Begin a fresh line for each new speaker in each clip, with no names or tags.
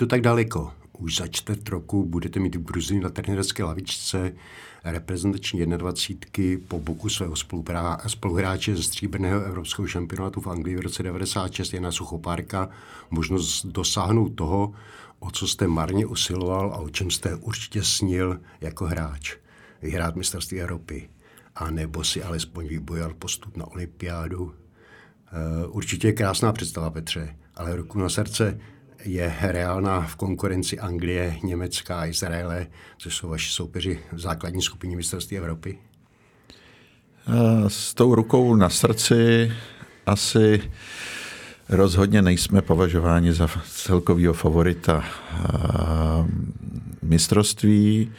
to tak daleko. Už za čtvrt roku budete mít v Gruzii na trenérské lavičce reprezentační 21 po boku svého spoluhráče ze stříbrného evropského šampionátu v Anglii v roce 96 Jana Suchopárka možnost dosáhnout toho, o co jste marně usiloval a o čem jste určitě snil jako hráč. Vyhrát mistrovství Evropy. A nebo si alespoň vybojal postup na olympiádu. Eh, určitě je krásná představa, Petře, ale ruku na srdce je reálná v konkurenci Anglie, Německa a Izraele, což jsou vaši soupeři v základní skupině mistrovství Evropy?
Eh, s tou rukou na srdci asi rozhodně nejsme považováni za celkového favorita eh, mistrovství.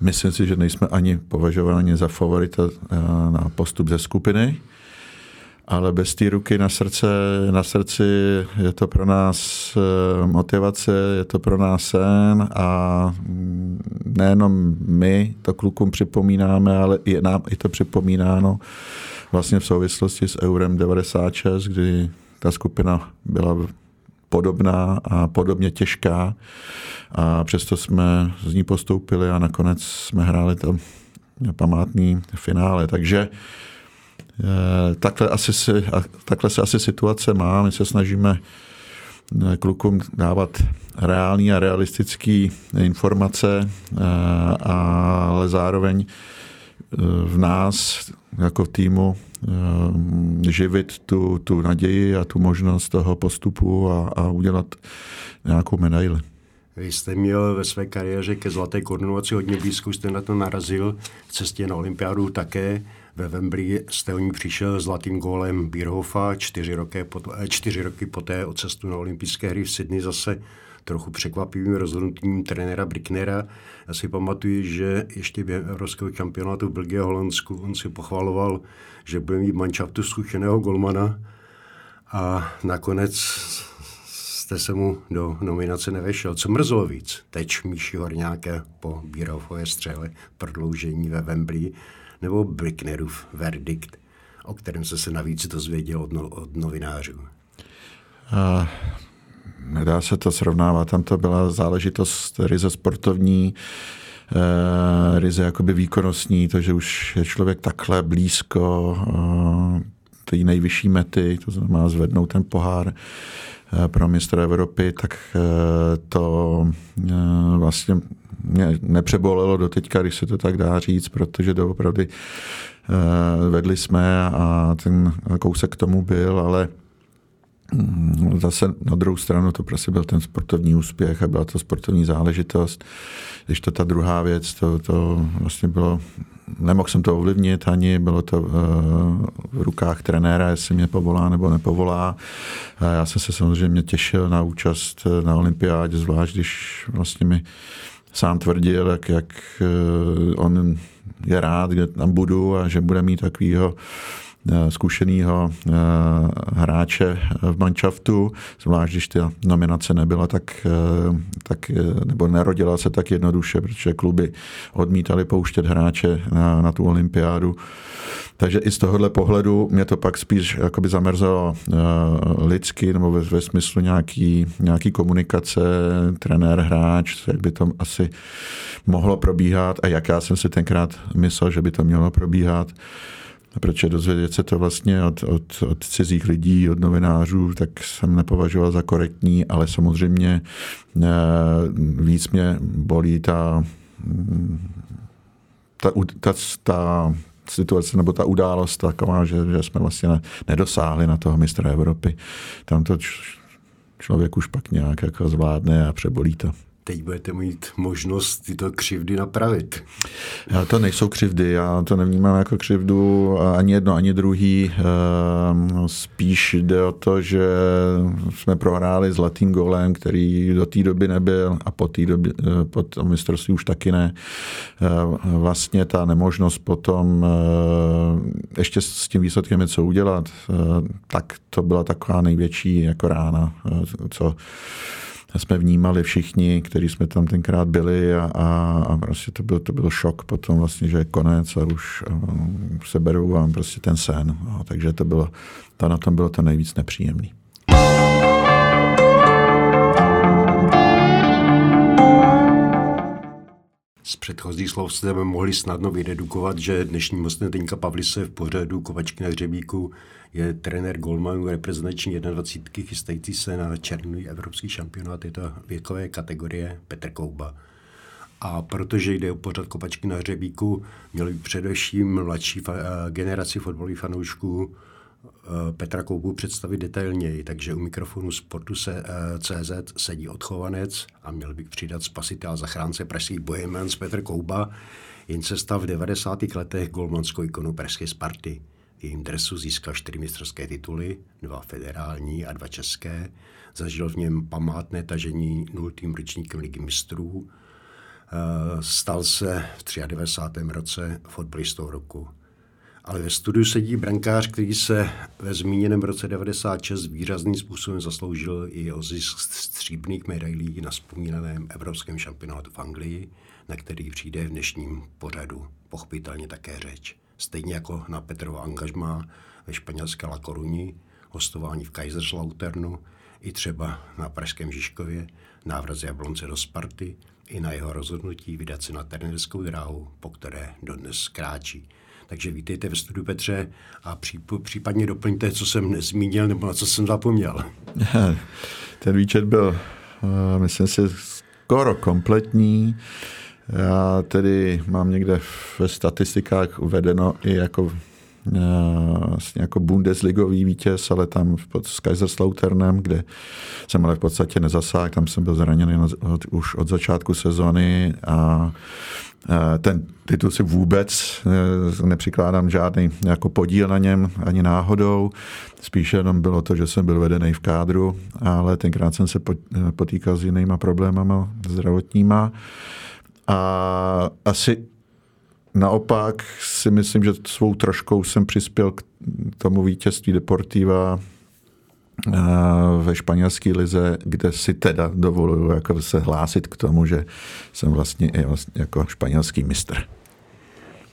Myslím si, že nejsme ani považováni za favorita eh, na postup ze skupiny ale bez té ruky na, srdce, na srdci je to pro nás eh, motivace, je to pro nás sen a mm, nejenom my to klukům připomínáme, ale i nám i to připomínáno vlastně v souvislosti s Eurem 96, kdy ta skupina byla podobná a podobně těžká a přesto jsme z ní postoupili a nakonec jsme hráli to památný finále. Takže Eh, takhle, asi si, takhle se asi situace má. My se snažíme eh, klukům dávat reální a realistické informace, eh, ale zároveň v nás jako týmu živit tu, tu naději a tu možnost toho postupu a, a udělat nějakou medaili.
Vy jste měl ve své kariéře ke zlaté korunovaci hodně blízko, jste na to narazil v cestě na olympiádu také. Ve Wembley ní přišel zlatým gólem Bierhofa čtyři roky, eh, čtyři roky poté o cestu na olympijské hry v Sydney zase trochu překvapivým rozhodnutím trenéra Bricknera. Já si pamatuju, že ještě během evropského šampionátu v Belgii a Holandsku on si pochvaloval, že bude mít manšaftu zkušeného golmana a nakonec jste se mu do nominace nevešel. Co mrzlo víc? Teď Míši Horňáka po Bírofové střele prodloužení ve Wembley nebo Bricknerův verdikt, o kterém se se navíc dozvěděl od, no, od novinářů?
A nedá se to srovnávat. Tam to byla záležitost ryze sportovní, e, ryze jakoby výkonnostní, to, že už je člověk takhle blízko e, té nejvyšší mety, to znamená zvednout ten pohár e, pro mistra Evropy, tak to vlastně mě nepřebolelo do teďka, když se to tak dá říct, protože doopravdy eh, vedli jsme a ten kousek k tomu byl, ale mm, zase na druhou stranu to prostě byl ten sportovní úspěch a byla to sportovní záležitost. Když to ta druhá věc, to, to vlastně bylo, nemohl jsem to ovlivnit ani, bylo to uh, v rukách trenéra, jestli mě povolá nebo nepovolá. Já jsem se samozřejmě těšil na účast na olympiádě, zvlášť když vlastně mi sám tvrdil, jak, jak eh, on je rád, kde tam budu a že bude mít takového zkušeného eh, hráče v manšaftu, zvlášť když ta nominace nebyla tak, tak, nebo nerodila se tak jednoduše, protože kluby odmítali pouštět hráče na, na tu olympiádu. Takže i z tohohle pohledu mě to pak spíš jakoby zamrzelo lidsky, nebo ve, ve smyslu nějaký, nějaký komunikace, trenér, hráč, jak by to asi mohlo probíhat a jak já jsem si tenkrát myslel, že by to mělo probíhat. Protože dozvědět se to vlastně od, od, od cizích lidí, od novinářů, tak jsem nepovažoval za korektní, ale samozřejmě uh, víc mě bolí ta, ta, ta, ta situace nebo ta událost taková, že, že jsme vlastně nedosáhli na toho mistra Evropy. Tam to člověk už pak nějak jako zvládne a přebolí to
teď budete mít možnost tyto křivdy napravit.
Já to nejsou křivdy, já to nevnímám jako křivdu ani jedno, ani druhý. Ehm, spíš jde o to, že jsme prohráli zlatým golem, který do té doby nebyl a po té době, eh, po tom mistrovství už taky ne. Ehm, vlastně ta nemožnost potom eh, ještě s tím výsledkem něco udělat, eh, tak to byla taková největší jako rána, co jsme vnímali všichni, kteří jsme tam tenkrát byli a, a, a prostě to byl, to byl šok potom vlastně, že je konec a už uh, se berou vám prostě ten sen. No, takže to bylo, ta na tom bylo to nejvíc nepříjemný.
Z předchozích slov jste mohli snadno vydedukovat, že dnešní mostné Teňka Pavlise v pořadu Kovačky na hřebíku je trenér Golmanu reprezentační 21. chystající se na černý evropský šampionát. Je to věkové kategorie Petr Kouba. A protože jde o pořad kopačky na hřebíku, měli především mladší fa- eh, generaci fotbalových fanoušků eh, Petra Koubu představit detailněji, takže u mikrofonu Sportu se, eh, CZ sedí odchovanec a měl bych přidat spasitel a zachránce pražských Bohemians Petr Kouba, jen se stav v 90. letech golmanskou ikonu pražské Sparty. Jejím dresu získal čtyři mistrovské tituly, dva federální a dva české. Zažil v něm památné tažení nultým ročníkem ligy mistrů, Eh, stal se v 93. roce fotbalistou roku. Ale ve studiu sedí brankář, který se ve zmíněném roce 96 výrazným způsobem zasloužil i o zisk stříbrných medailí na vzpomínaném evropském šampionátu v Anglii, na který přijde v dnešním pořadu pochopitelně také řeč. Stejně jako na Petrova angažmá ve španělské La Coruni, hostování v Kaiserslauternu, i třeba na Pražském Žižkově, návrat z Jablonce do Sparty, i na jeho rozhodnutí vydat se na trenerskou dráhu, po které dodnes kráčí. Takže vítejte ve studiu Petře a případně doplňte, co jsem nezmínil nebo na co jsem zapomněl.
Ten výčet byl, eh, myslím si, skoro kompletní. Já tedy mám někde ve statistikách uvedeno i jako vlastně jako Bundesligový vítěz, ale tam pod s Kaiserslauternem, kde jsem ale v podstatě nezasáhl, tam jsem byl zraněný od, už od začátku sezony a ten titul si vůbec e, nepřikládám žádný jako podíl na něm ani náhodou. Spíše jenom bylo to, že jsem byl vedený v kádru, ale tenkrát jsem se potýkal s jinýma problémama zdravotníma. A asi Naopak si myslím, že svou troškou jsem přispěl k tomu vítězství Deportiva eh, ve španělské lize, kde si teda dovoluju jako se hlásit k tomu, že jsem vlastně, vlastně jako španělský mistr.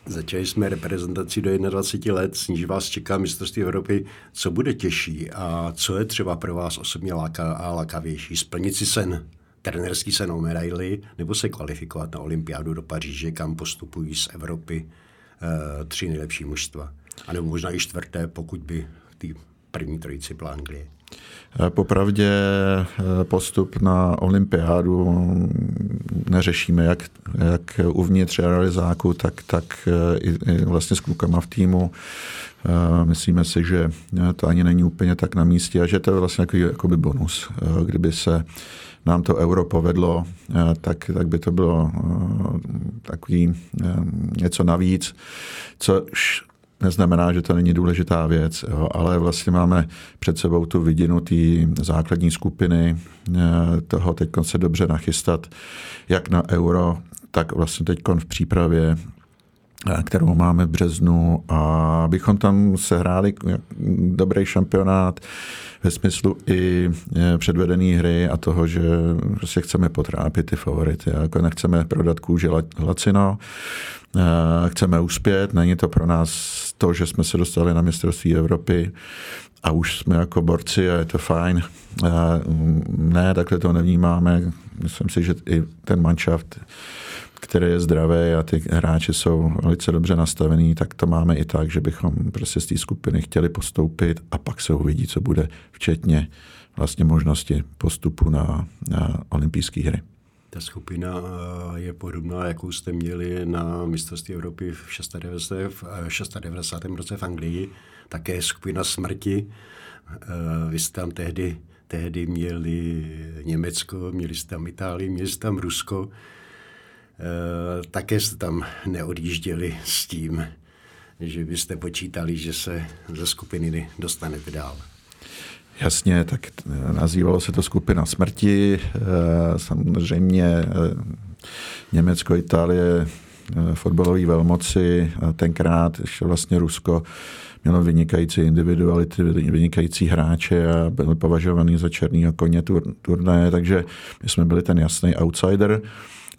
Začali jsme reprezentaci do 21 let, s níž vás čeká mistrovství Evropy. Co bude těžší a co je třeba pro vás osobně láka a lákavější? Splnit si sen trenerský sen o medaily, nebo se kvalifikovat na olympiádu do Paříže, kam postupují z Evropy uh, tři nejlepší mužstva. A nebo možná i čtvrté, pokud by ty první trojici byla Anglie.
Eh, popravdě eh, postup na olympiádu neřešíme jak, jak uvnitř realizáku, tak, tak i, i vlastně s klukama v týmu. Myslíme si, že to ani není úplně tak na místě a že to je vlastně jako, jakoby bonus. Kdyby se nám to euro povedlo, eh, tak, tak by to bylo eh, takový eh, něco navíc, což neznamená, že to není důležitá věc, jo, ale vlastně máme před sebou tu vidinu té základní skupiny, toho teď se dobře nachystat, jak na euro, tak vlastně teď v přípravě kterou máme v březnu a abychom tam sehráli dobrý šampionát ve smyslu i e, předvedené hry a toho, že prostě chceme potrápit ty favority. Jako nechceme prodat kůži lacino, e, chceme uspět, není to pro nás to, že jsme se dostali na mistrovství Evropy a už jsme jako borci a je to fajn. E, ne, takhle to nevnímáme. Myslím si, že i ten manšaft který je zdravý a ty hráči jsou velice dobře nastavený, tak to máme i tak, že bychom prostě z té skupiny chtěli postoupit a pak se uvidí, co bude, včetně vlastně možnosti postupu na, na olympijské hry.
Ta skupina eh, je podobná, jakou jste měli na mistrovství Evropy v 96. v 96. roce v Anglii. Také skupina smrti. Eh, vy jste tam tehdy, tehdy měli Německo, měli jste tam Itálii, měli jste tam Rusko. Eh, také jste tam neodjížděli s tím, že byste počítali, že se ze skupiny dostanete dál.
Jasně, tak eh, nazývalo se to skupina smrti. Eh, samozřejmě Německo, Itálie, fotbalové velmoci, tenkrát ještě vlastně Rusko mělo vynikající individuality, vynikající hráče a byli považovaný za černýho koně turnaje, takže my jsme byli ten jasný outsider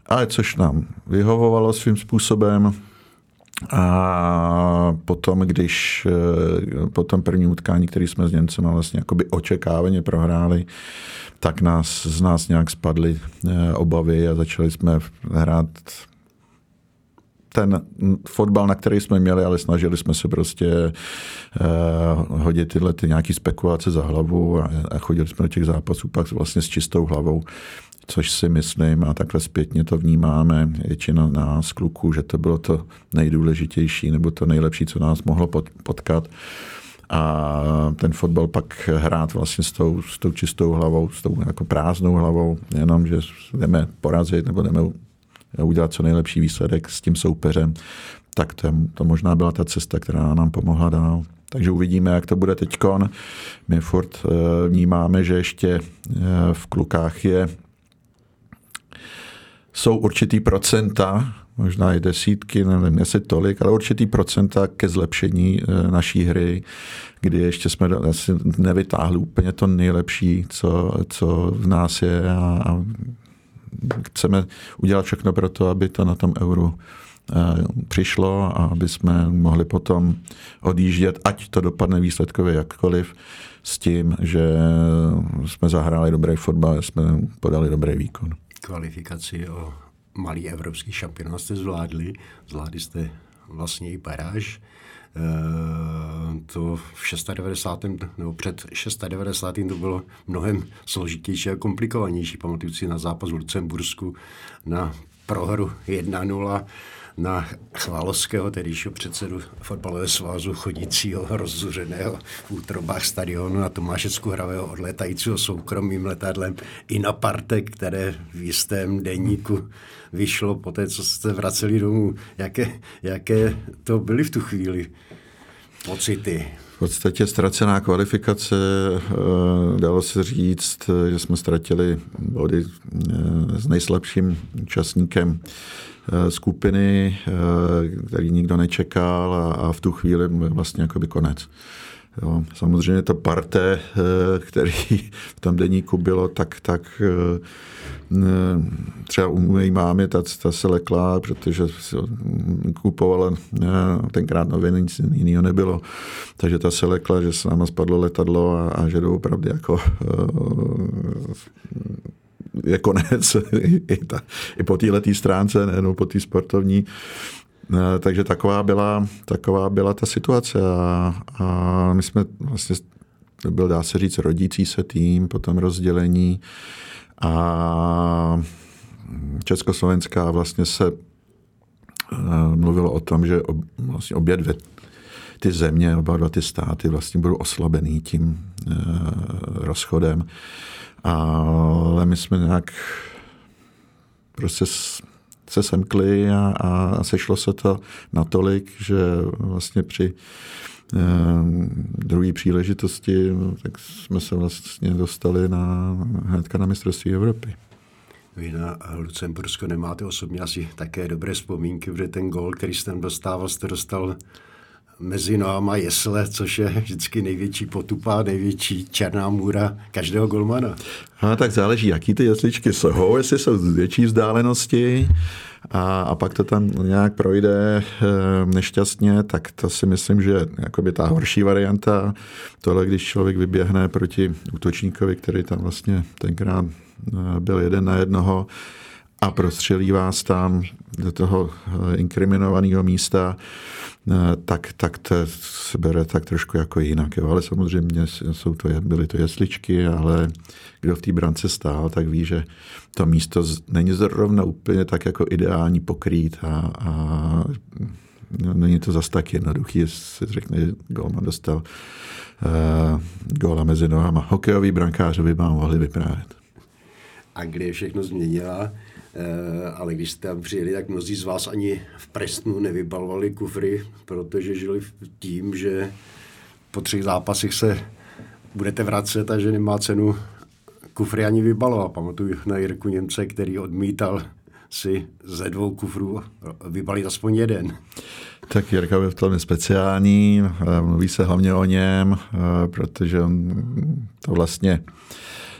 ale což nám vyhovovalo svým způsobem. A potom, když eh, po tom prvním utkání, který jsme s Němcem vlastně jakoby očekávaně prohráli, tak nás, z nás nějak spadly eh, obavy a začali jsme hrát ten fotbal, na který jsme měli, ale snažili jsme se prostě uh, hodit tyhle ty nějaký spekulace za hlavu a, a chodili jsme do těch zápasů pak vlastně s čistou hlavou což si myslím a takhle zpětně to vnímáme většina nás kluků, že to bylo to nejdůležitější nebo to nejlepší, co nás mohlo potkat a ten fotbal pak hrát vlastně s tou, s tou čistou hlavou, s tou jako prázdnou hlavou, jenom, že jdeme porazit nebo jdeme udělat co nejlepší výsledek s tím soupeřem, tak to, to možná byla ta cesta, která nám pomohla dál. Takže uvidíme, jak to bude teď. My furt eh, vnímáme, že ještě eh, v klukách je jsou určitý procenta, možná i desítky, nevím jestli tolik, ale určitý procenta ke zlepšení eh, naší hry, kdy ještě jsme nevytáhli úplně to nejlepší, co, co v nás je a, a chceme udělat všechno pro to, aby to na tom euru eh, přišlo a aby jsme mohli potom odjíždět, ať to dopadne výsledkově jakkoliv, s tím, že jsme zahráli dobrý fotbal, jsme podali dobrý výkon.
Kvalifikaci o malý evropský šampionát jste zvládli, zvládli jste vlastně i paráž. E, to v 96. nebo před 690. to bylo mnohem složitější a komplikovanější. Pamatuju si na zápas v Lucembursku, na prohru 1-0 na Chválovského, tedyšího předsedu fotbalového svazu, chodícího, rozzuřeného v útrobách stadionu na Tomášecku hravého odletajícího soukromým letadlem i na partek, které v jistém denníku vyšlo po té, co jste vraceli domů. Jaké, jaké to byly v tu chvíli pocity?
V podstatě ztracená kvalifikace, eh, dalo se říct, že jsme ztratili body eh, s nejslabším účastníkem Eh, skupiny, který nikdo nečekal a, v tu chvíli vlastně jakoby konec. Jo, samozřejmě to parte, eh, který v tom deníku bylo, tak, tak třeba u mé mámy ta, ta se lekla, protože kupovala tenkrát noviny, nic jiného nebylo. Takže ta se lekla, že se nám spadlo letadlo a, a že doopravdy jako je konec i, ta, i po této stránce, nejenom po té sportovní. E, takže taková byla, taková byla ta situace a, a my jsme vlastně, byl dá se říct rodící se tým, potom rozdělení a Československá vlastně se e, mluvilo o tom, že vlastně obě dvě ty země, oba dva ty státy vlastně budou oslabený tím e, rozchodem. Ale my jsme nějak prostě se semkli a, a sešlo se to natolik, že vlastně při eh, druhé příležitosti tak jsme se vlastně dostali na, hnedka na mistrovství Evropy.
Vy na Lucembursko nemáte osobně asi také dobré vzpomínky, protože ten gol, který jste tam dostával, jste dostal mezi náma jesle, což je vždycky největší potupa, největší černá můra každého golmana.
No, tak záleží, jaký ty jesličky jsou, jestli jsou z větší vzdálenosti a, a pak to tam nějak projde e, nešťastně, tak to si myslím, že je ta horší varianta. Tohle, když člověk vyběhne proti útočníkovi, který tam vlastně tenkrát eh, byl jeden na jednoho a prostřelí vás tam do toho eh, inkriminovaného místa, tak, tak to se bere tak trošku jako jinak. Jo. Ale samozřejmě jsou to, byly to jesličky, ale kdo v té brance stál, tak ví, že to místo není zrovna úplně tak jako ideální pokrýt a, a no, není to zas tak jednoduchý, jestli se řekne, že Golman dostal uh, góla mezi nohama. Hokejový brankářovi vám mohli vyprávět.
Anglie všechno změnila. Eh, ale když jste tam přijeli, tak mnozí z vás ani v Prestnu nevybalovali kufry, protože žili tím, že po třech zápasech se budete vracet a že nemá cenu kufry ani vybalovat. Pamatuju na Jirku Němce, který odmítal si ze dvou kufrů vybalit aspoň jeden.
Tak Jirka byl v tom speciální, eh, mluví se hlavně o něm, eh, protože on to vlastně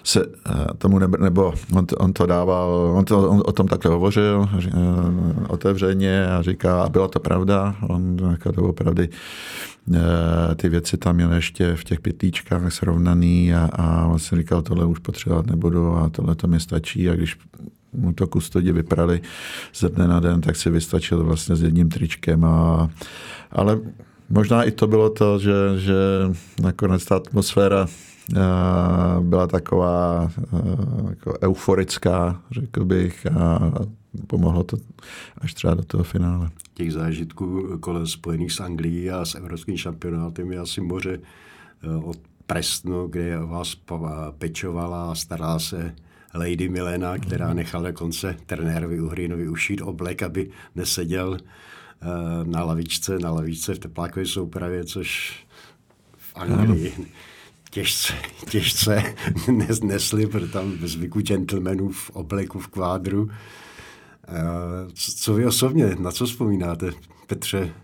se eh, tomu ne, nebo on to, on to dával, on, to, on o tom takhle hovořil eh, otevřeně a říká, a byla to pravda, on jako to opravdu eh, ty věci tam měl ještě v těch pětlíčkách srovnaný a, a vlastně říkal, tohle už potřebovat nebudu a tohle to mi stačí a když mu to kustodi vyprali ze dne na den, tak si vystačil vlastně s jedním tričkem. A, ale možná i to bylo to, že, že nakonec ta atmosféra byla taková jako euforická, řekl bych, a pomohlo to až třeba do toho finále.
Těch zážitků kolem spojených s Anglií a s evropským šampionátem je asi moře od Prestnu, kde vás pečovala a starala se Lady Milena, která nechala dokonce trenérovi Uhrinovi ušít oblek, aby neseděl na lavičce, na lavičce v teplákové soupravě, což v Anglii ano těžce, těžce nesli, protože tam ve zvyku gentlemanů v obleku, v kvádru. Co vy osobně, na co vzpomínáte, Petře,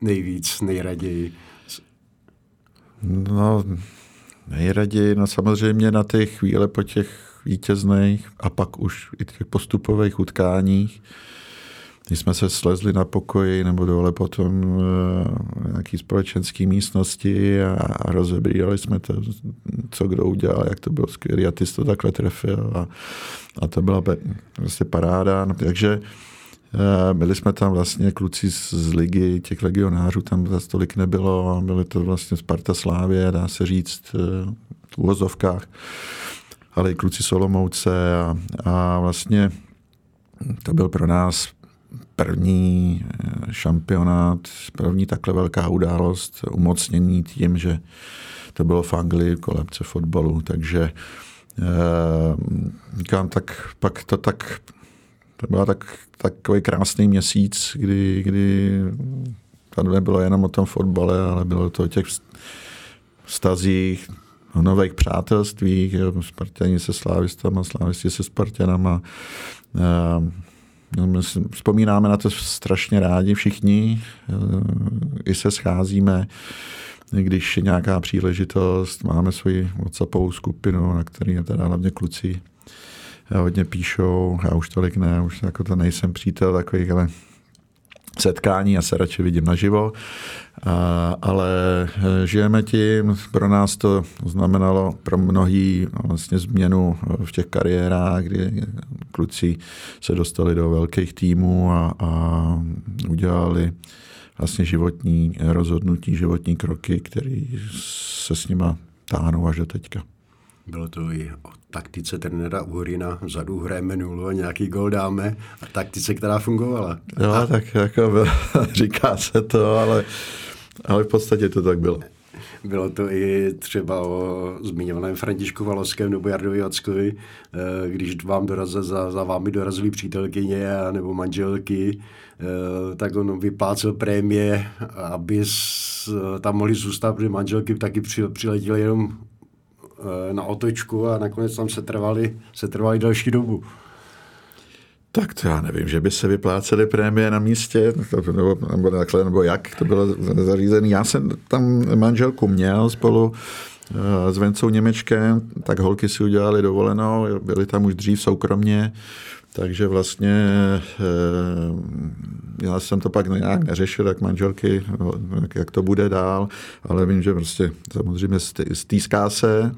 nejvíc, nejraději?
No, nejraději, no samozřejmě na ty chvíle po těch vítězných a pak už i těch postupových utkáních, když jsme se slezli na pokoji nebo dole potom eh, nějaký společenské místnosti a, a rozebírali jsme to, co kdo udělal, jak to bylo skvělé a ty jsi to takhle trefil a, a to byla vlastně paráda. No, takže eh, byli jsme tam vlastně kluci z, z ligy, těch legionářů tam za tolik nebylo, byly to vlastně Sparta Slávě, dá se říct, eh, v úvozovkách, ale i kluci Solomouce a, a vlastně to byl pro nás první eh, šampionát, první takhle velká událost, umocnění tím, že to bylo v Anglii kolebce fotbalu, takže eh, říkám, tak pak to tak, to byl tak, takový krásný měsíc, kdy, kdy to nebylo jenom o tom fotbale, ale bylo to o těch vztazích, o nových přátelstvích, Spartani se slávistama, slávisti se Spartanama. Eh, No, vzpomínáme na to strašně rádi všichni, eh, i se scházíme, když je nějaká příležitost, máme svoji WhatsAppovou skupinu, na který je teda hlavně kluci hodně píšou, já už tolik ne, už jako to nejsem přítel takových, ale setkání, já se radši vidím naživo, a, ale e, žijeme tím, pro nás to znamenalo pro mnohý vlastně změnu v těch kariérách, kdy kluci se dostali do velkých týmů a, a udělali vlastně životní rozhodnutí, životní kroky, které se s nima táhnou až do teďka.
Bylo to i o taktice trenéra Uhorina, vzadu hrajeme nulu a nějaký gol dáme a taktice, která fungovala.
Jo, a... tak jako říká se to, ale, ale v podstatě to tak bylo.
Bylo to i třeba o zmiňovaném Františku Valovském nebo Jardovi Jackovi, eh, když vám dorazil, za, za vámi dorazili přítelkyně nebo manželky, eh, tak on vyplácel prémie, aby tam mohli zůstat, protože manželky taky přiletěly jenom na otočku a nakonec tam se trvali, se trvali další dobu.
Tak to já nevím, že by se vyplácely prémie na místě, nebo, nebo takhle, nebo jak to bylo zařízené. Já jsem tam manželku měl spolu eh, s Vencou Němečkem, tak holky si udělali dovolenou, byli tam už dřív soukromně, takže vlastně eh, já jsem to pak nějak neřešil, jak manželky, jak to bude dál, ale vím, že prostě samozřejmě stýská se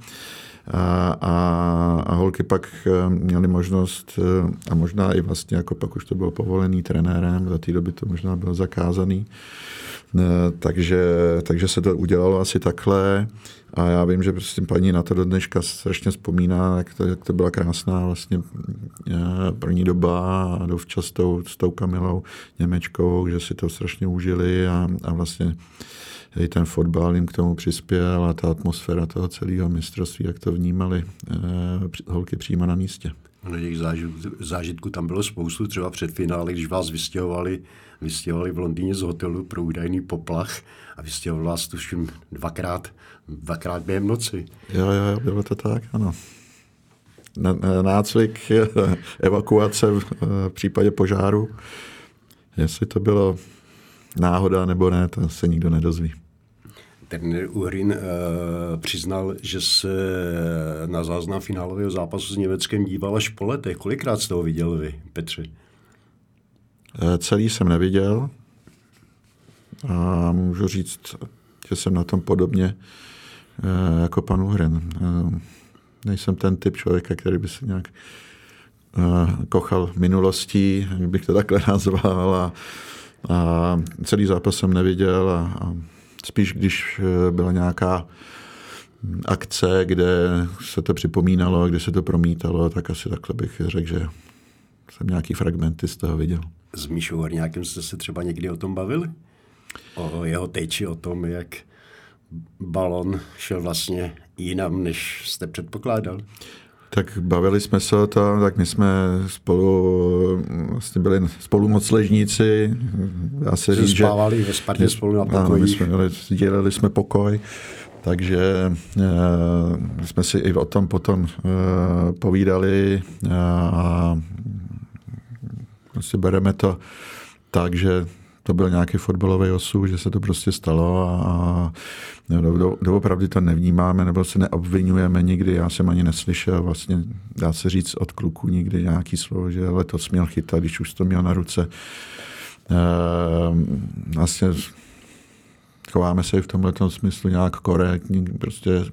a, a, a holky pak eh, měly možnost eh, a možná i vlastně jako pak už to bylo povolený trenérem, za té doby to možná bylo zakázaný, takže, takže se to udělalo asi takhle a já vím, že prostě paní na to do dneška strašně vzpomíná, jak to, jak to byla krásná vlastně eh, první doba a dovčas s tou, s tou Kamilou Němečkou, že si to strašně užili a, a vlastně i ten fotbal jim k tomu přispěl a ta atmosféra toho celého mistrovství, jak to vnímali eh, holky přímo na místě.
No, těch zážitků tam bylo spoustu, třeba před finále, když vás vystěhovali, vystěhovali v Londýně z hotelu pro údajný poplach a vystěhovali vás tuším dvakrát, dvakrát během noci.
Jo, jo, bylo to tak, ano. Nácvik, evakuace v případě požáru. Jestli to bylo náhoda nebo ne, to se nikdo nedozví.
Trenér Uhrin uh, přiznal, že se na záznam finálového zápasu s Německem díval až po letech. Kolikrát jste ho viděl vy, Petře?
Celý jsem neviděl. A můžu říct, že jsem na tom podobně jako pan Uhrin. Uh, nejsem ten typ člověka, který by se nějak kochal minulostí, bych to takhle nazval. A, a celý zápas jsem neviděl a, a spíš, když byla nějaká akce, kde se to připomínalo, kde se to promítalo, tak asi takhle bych řekl, že jsem nějaký fragmenty z toho viděl.
S Míšou Horňákem jste se třeba někdy o tom bavili? O jeho teči, o tom, jak balon šel vlastně jinam, než jste předpokládal?
Tak bavili jsme se o tom, tak my jsme spolu vlastně byli spolumocležníci.
Dá se říct, že... ve Spartě spolu na pokoji.
My jsme dělali jsme pokoj. Takže e, jsme si i o tom potom e, povídali a prostě bereme to tak, že to byl nějaký fotbalový osud, že se to prostě stalo a do, do, doopravdy to nevnímáme nebo se neobvinujeme nikdy. Já jsem ani neslyšel vlastně, dá se říct od kluků nikdy nějaký slovo, že ale to směl chytat, když už to měl na ruce. E, vlastně chováme se i v tomhle smyslu nějak korektně, prostě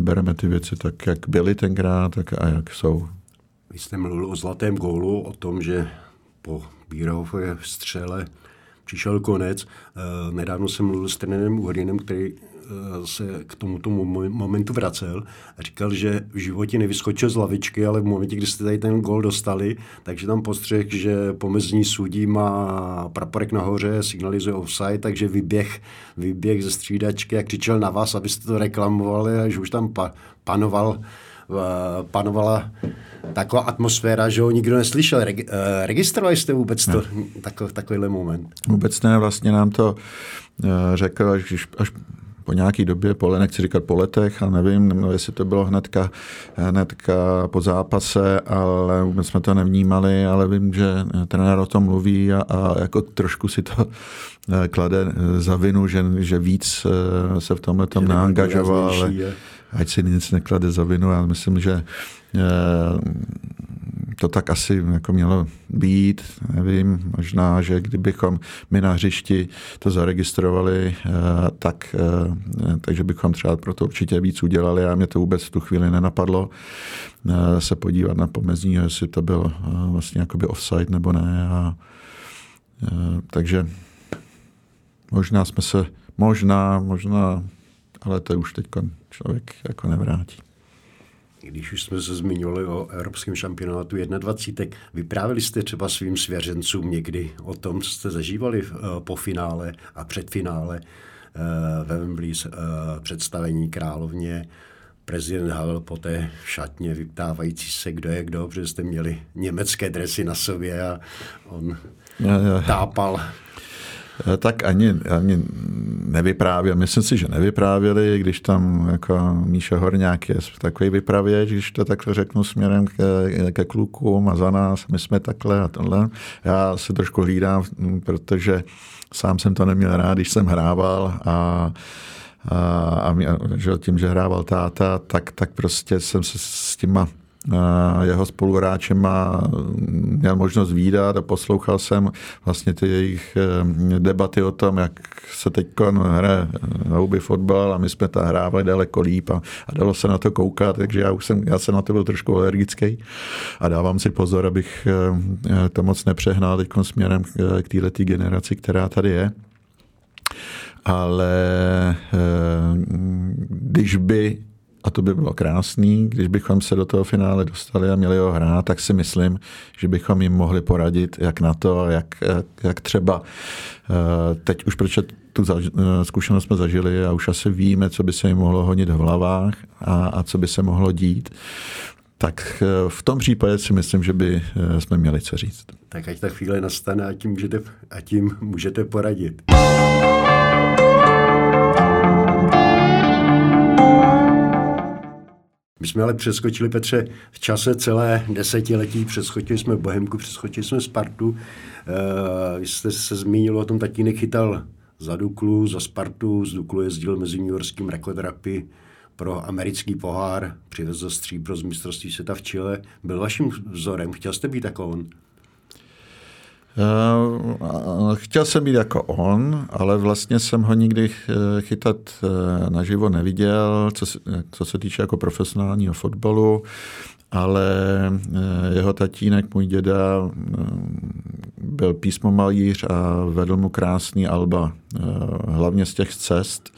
bereme ty věci tak, jak byly tenkrát, tak a jak jsou.
Vy jste mluvil o zlatém gólu, o tom, že po Bírově střele přišel konec. Eh, nedávno jsem mluvil s trenérem Uhrinem, který eh, se k tomuto momentu vracel a říkal, že v životě nevyskočil z lavičky, ale v momentě, kdy jste tady ten gol dostali, takže tam postřeh, že pomezní sudí má praporek nahoře, signalizuje offside, takže vyběh, vyběh ze střídačky a křičel na vás, abyste to reklamovali a že už tam pa, panoval panovala taková atmosféra, že ho nikdo neslyšel. Reg, eh, registrovali jste vůbec to, takový, takovýhle moment?
Vůbec ne, vlastně nám to eh, řekl až, až po nějaký době, po, nechci říkat po letech, ale nevím, nevím, jestli to bylo hnedka, hnedka po zápase, ale vůbec jsme to nevnímali, ale vím, že trenér o tom mluví a, a jako trošku si to klade za vinu, že, že víc se v tomhle tom neangažoval, ale, ať si nic neklade za vinu. Já myslím, že eh, to tak asi jako mělo být. Nevím, možná, že kdybychom my na hřišti to zaregistrovali, eh, tak, eh, takže bychom třeba pro to určitě víc udělali a mě to vůbec v tu chvíli nenapadlo se podívat na pomezní, jestli to bylo vlastně jakoby offside nebo ne. A, takže možná jsme se, možná, možná ale to už teď člověk jako nevrátí.
Když už jsme se zmiňovali o evropském šampionátu 21, vyprávěli jste třeba svým svěřencům někdy o tom, co jste zažívali eh, po finále a před finále eh, ve Wembley eh, představení královně, prezident Havel poté šatně vyptávající se, kdo je kdo, protože jste měli německé dresy na sobě a on tápal.
Eh, tak ani, ani nevyprávěl. Myslím si, že nevyprávěli, když tam jako Míša Horňák je takový vypravěč, když to takhle řeknu směrem ke, ke klukům a za nás, my jsme takhle a tohle. Já se trošku hlídám, protože sám jsem to neměl rád, když jsem hrával a a, a že tím, že hrával táta, tak, tak prostě jsem se s těma jeho spoluhráčema měl možnost výdat a poslouchal jsem vlastně ty jejich eh, debaty o tom, jak se teď hraje na huby fotbal a my jsme tam hrávali daleko líp a, a dalo se na to koukat, takže já už jsem, já jsem na to byl trošku alergický a dávám si pozor, abych eh, to moc nepřehnal teď směrem k této generaci, která tady je. Ale eh, když by a to by bylo krásný, když bychom se do toho finále dostali a měli ho hrát, tak si myslím, že bychom jim mohli poradit, jak na to, jak, jak, jak třeba eh, teď už, protože tu eh, zkušenost jsme zažili a už asi víme, co by se jim mohlo honit v hlavách a, a co by se mohlo dít, tak eh, v tom případě si myslím, že by jsme měli co říct.
Tak ať ta chvíle nastane a tím můžete, a tím můžete poradit. My jsme ale přeskočili, Petře, v čase celé desetiletí, přeskočili jsme Bohemku, přeskočili jsme Spartu. Vy jste se zmínil o tom, tatínek chytal za Duklu, za Spartu, z Duklu jezdil mezi New Yorkským rekodrapy pro americký pohár, přivezl stříbro z mistrovství světa v Chile. Byl vaším vzorem, chtěl jste být jako on?
Eh, chtěl jsem být jako on, ale vlastně jsem ho nikdy eh, chytat eh, naživo neviděl, co se, co se týče jako profesionálního fotbalu. ale jeho tatínek, můj děda, byl písmomalíř a vedl mu krásný alba, hlavně z těch cest,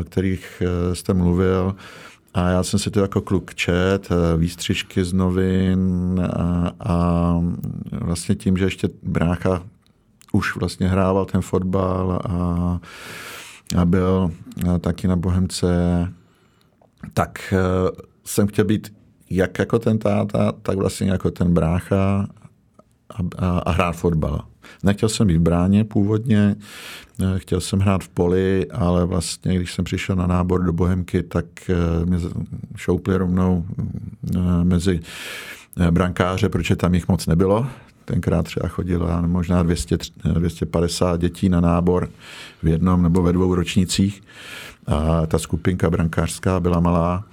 o kterých jste mluvil. A já jsem si to jako kluk čet, výstřižky z novin a, a vlastně tím, že ještě brácha už vlastně hrával ten fotbal a, a byl taky na Bohemce, tak jsem chtěl být jak jako ten táta, tak vlastně jako ten brácha a, a, a hrát fotbal. Nechtěl jsem být v bráně původně, e, chtěl jsem hrát v poli, ale vlastně, když jsem přišel na nábor do Bohemky, tak e, mě šoupli rovnou mezi brankáře, protože tam jich moc nebylo, tenkrát třeba chodilo možná 200, 250 dětí na nábor v jednom nebo ve dvou ročnicích. A ta skupinka brankářská byla malá.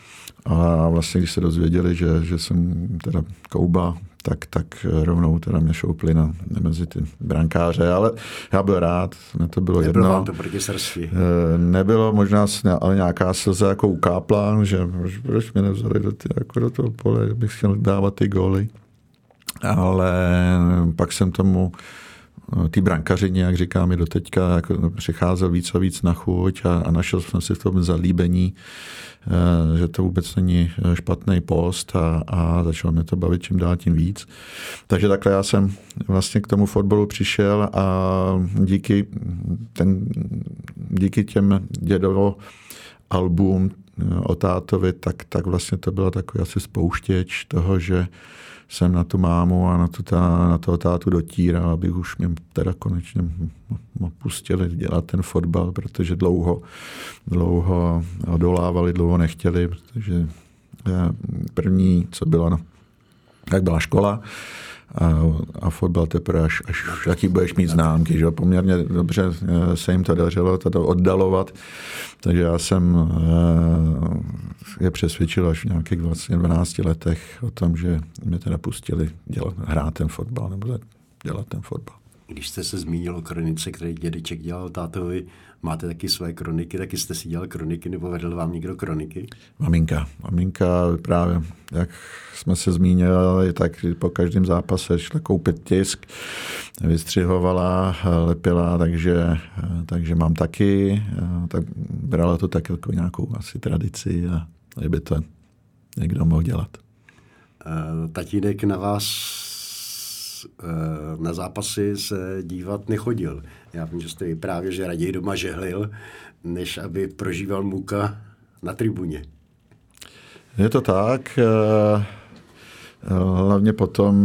A vlastně, když se dozvěděli, že, že jsem teda kouba, tak, tak rovnou teda mě šoupli na, mezi ty brankáře, ale já byl rád, mě to bylo
Nebylo
jedno.
vám to proti srsti?
Eh, nebylo, možná ale nějaká slza jako ukápla, že proč, proč mě nevzali do, ty, jako do toho pole, bych chtěl dávat ty góly ale pak jsem tomu ty brankaři, jak říkáme do teďka, jako přicházel víc a víc na chuť a, a našel jsem si v tom zalíbení, eh, že to vůbec není špatný post a, a začalo mě to bavit čím dál tím víc. Takže takhle já jsem vlastně k tomu fotbalu přišel a díky, ten, díky těm dědovo album eh, o tátovi, tak, tak vlastně to bylo takový asi spouštěč toho, že jsem na tu mámu a na, tu ta, na toho tátu dotíral, abych už mě teda konečně pustili dělat ten fotbal, protože dlouho, dlouho odolávali, dlouho nechtěli, protože eh, první, co bylo, no, jak byla škola, a, a fotbal teprve až, až jaký budeš mít známky. Že? Poměrně dobře eh, se jim to dařilo to oddalovat, takže já jsem eh, je přesvědčil až v nějakých vlastně 12 letech o tom, že mě teda pustili dělat, hrát ten fotbal nebo dělat ten fotbal.
Když jste se zmínil o kronice, který dědeček dělal tátovi, máte taky své kroniky, taky jste si dělal kroniky, nebo vedl vám někdo kroniky?
Maminka. Maminka právě, jak jsme se zmínili, tak po každém zápase šla koupit tisk, vystřihovala, lepila, takže, takže mám taky, tak brala to tak jako nějakou asi tradici a by to někdo mohl dělat.
Eh, tatínek na vás eh, na zápasy se dívat nechodil. Já vím, že jste právě, že raději doma žehlil, než aby prožíval muka na tribuně.
Je to tak. Eh, hlavně potom,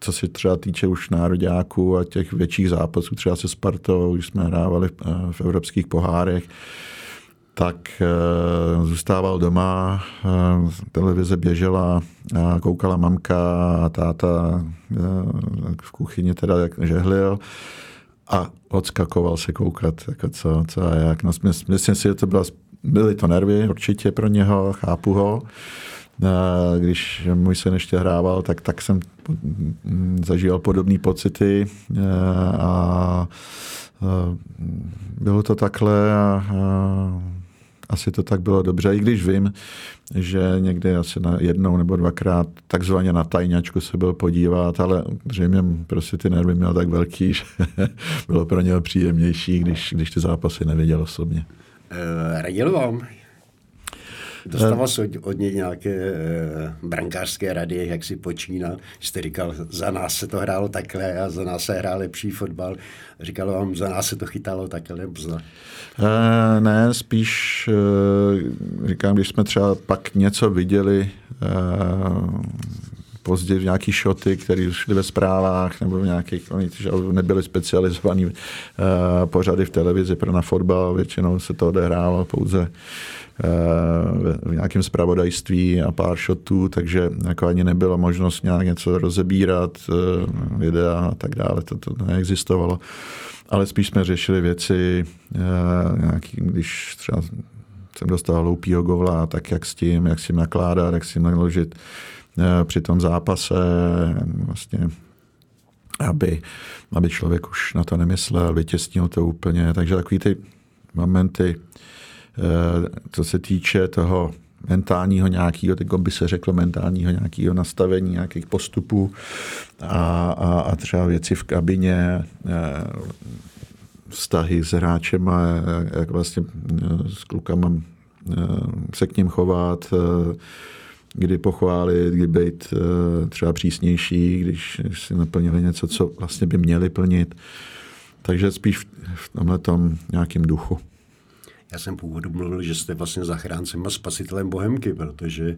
co se třeba týče už nároďáků a těch větších zápasů, třeba se Spartou, když jsme hrávali v evropských pohárech, tak uh, zůstával doma, televize běžela, koukala mamka a táta v kuchyni teda jak žehlil a odskakoval se koukat, jako co, co a jak. No, myslím si, že to byla, byly to nervy určitě pro něho, chápu ho. Když můj syn ještě hrával, tak, tak jsem zažíval podobné pocity a bylo to takhle a, a asi to tak bylo dobře, i když vím, že někdy asi na jednou nebo dvakrát takzvaně na tajňačku se byl podívat, ale zřejmě prostě ty nervy měl tak velký, že bylo pro něho příjemnější, když, když ty zápasy neviděl osobně.
Uh, radil vám Dostával se od, od něj nějaké e, brankářské rady, jak si počínal. Jste říkal, za nás se to hrálo takhle a za nás se hrál lepší fotbal. Říkal vám, za nás se to chytalo takhle nebo za...
E, ne, spíš e, říkám, když jsme třeba pak něco viděli e, později v nějaký šoty, které šly ve zprávách nebo v nějakých, oni nebyly specializovaný uh, pořady v televizi pro na fotbal, většinou se to odehrálo pouze v nějakém zpravodajství a pár shotů, takže jako ani nebyla možnost nějak něco rozebírat, eh, videa a tak dále, to, to neexistovalo. Ale spíš jsme řešili věci, eh, nějaký, když třeba jsem dostal hloupýho govla, tak jak s tím, jak s tím nakládat, jak s tím naložit eh, při tom zápase, vlastně aby, aby člověk už na to nemyslel, vytěsnil to úplně. Takže takový ty momenty, Eh, co se týče toho mentálního nějakého, teď by se řeklo mentálního nějakého nastavení, nějakých postupů a, a, a třeba věci v kabině, vztahy s hráčem a jak vlastně s klukama se k ním chovat, kdy pochválit, kdy být třeba přísnější, když si naplnili něco, co vlastně by měli plnit. Takže spíš v tomhle tom nějakým duchu.
Já jsem původu mluvil, že jste vlastně zachráncem a spasitelem Bohemky, protože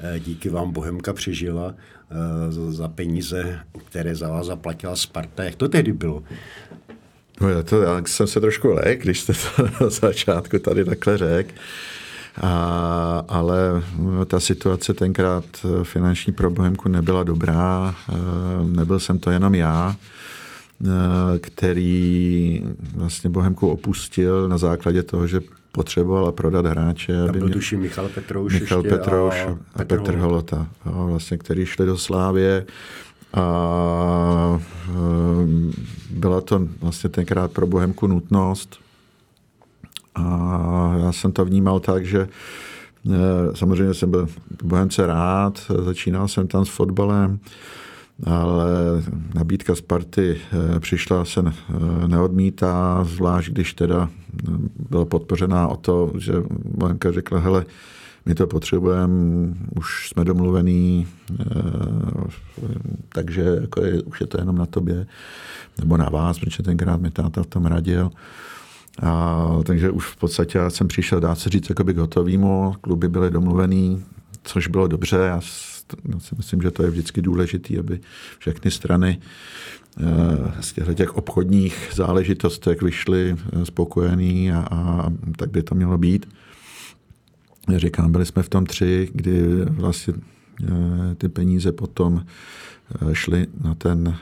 eh, díky vám Bohemka přežila eh, za peníze, které za vás zaplatila Sparta. Jak to tehdy bylo?
No já, to, já jsem se trošku lek, když jste to na začátku tady takhle řekl. A, ale ta situace tenkrát eh, finanční pro Bohemku nebyla dobrá. Nebyl jsem to jenom já. Eh, který vlastně Bohemku opustil na základě toho, že potřeboval prodat hráče.
Tam byl tuším Michal Petrouš,
Michal Petrouš a, a Petr Holota, jo, vlastně, který šli do Slávě a eh, byla to vlastně tenkrát pro Bohemku nutnost. A já jsem to vnímal tak, že eh, samozřejmě jsem byl Bohemce rád, začínal jsem tam s fotbalem, ale nabídka Sparty eh, přišla, se eh, neodmítá, zvlášť když teda eh, byla podpořená o to, že Bohemka řekla, hele, my to potřebujeme, už jsme domluvený, takže jako je, už je to jenom na tobě, nebo na vás, protože tenkrát mi táta v tom radil. A, takže už v podstatě já jsem přišel, dá se říct, k hotovýmu, kluby byly domluvený, což bylo dobře. Já já si myslím, že to je vždycky důležité, aby všechny strany eh, z těch obchodních záležitostech vyšly eh, spokojený a, a tak by to mělo být. Říkám, byli jsme v tom tři, kdy vlastně eh, ty peníze potom šly na ten,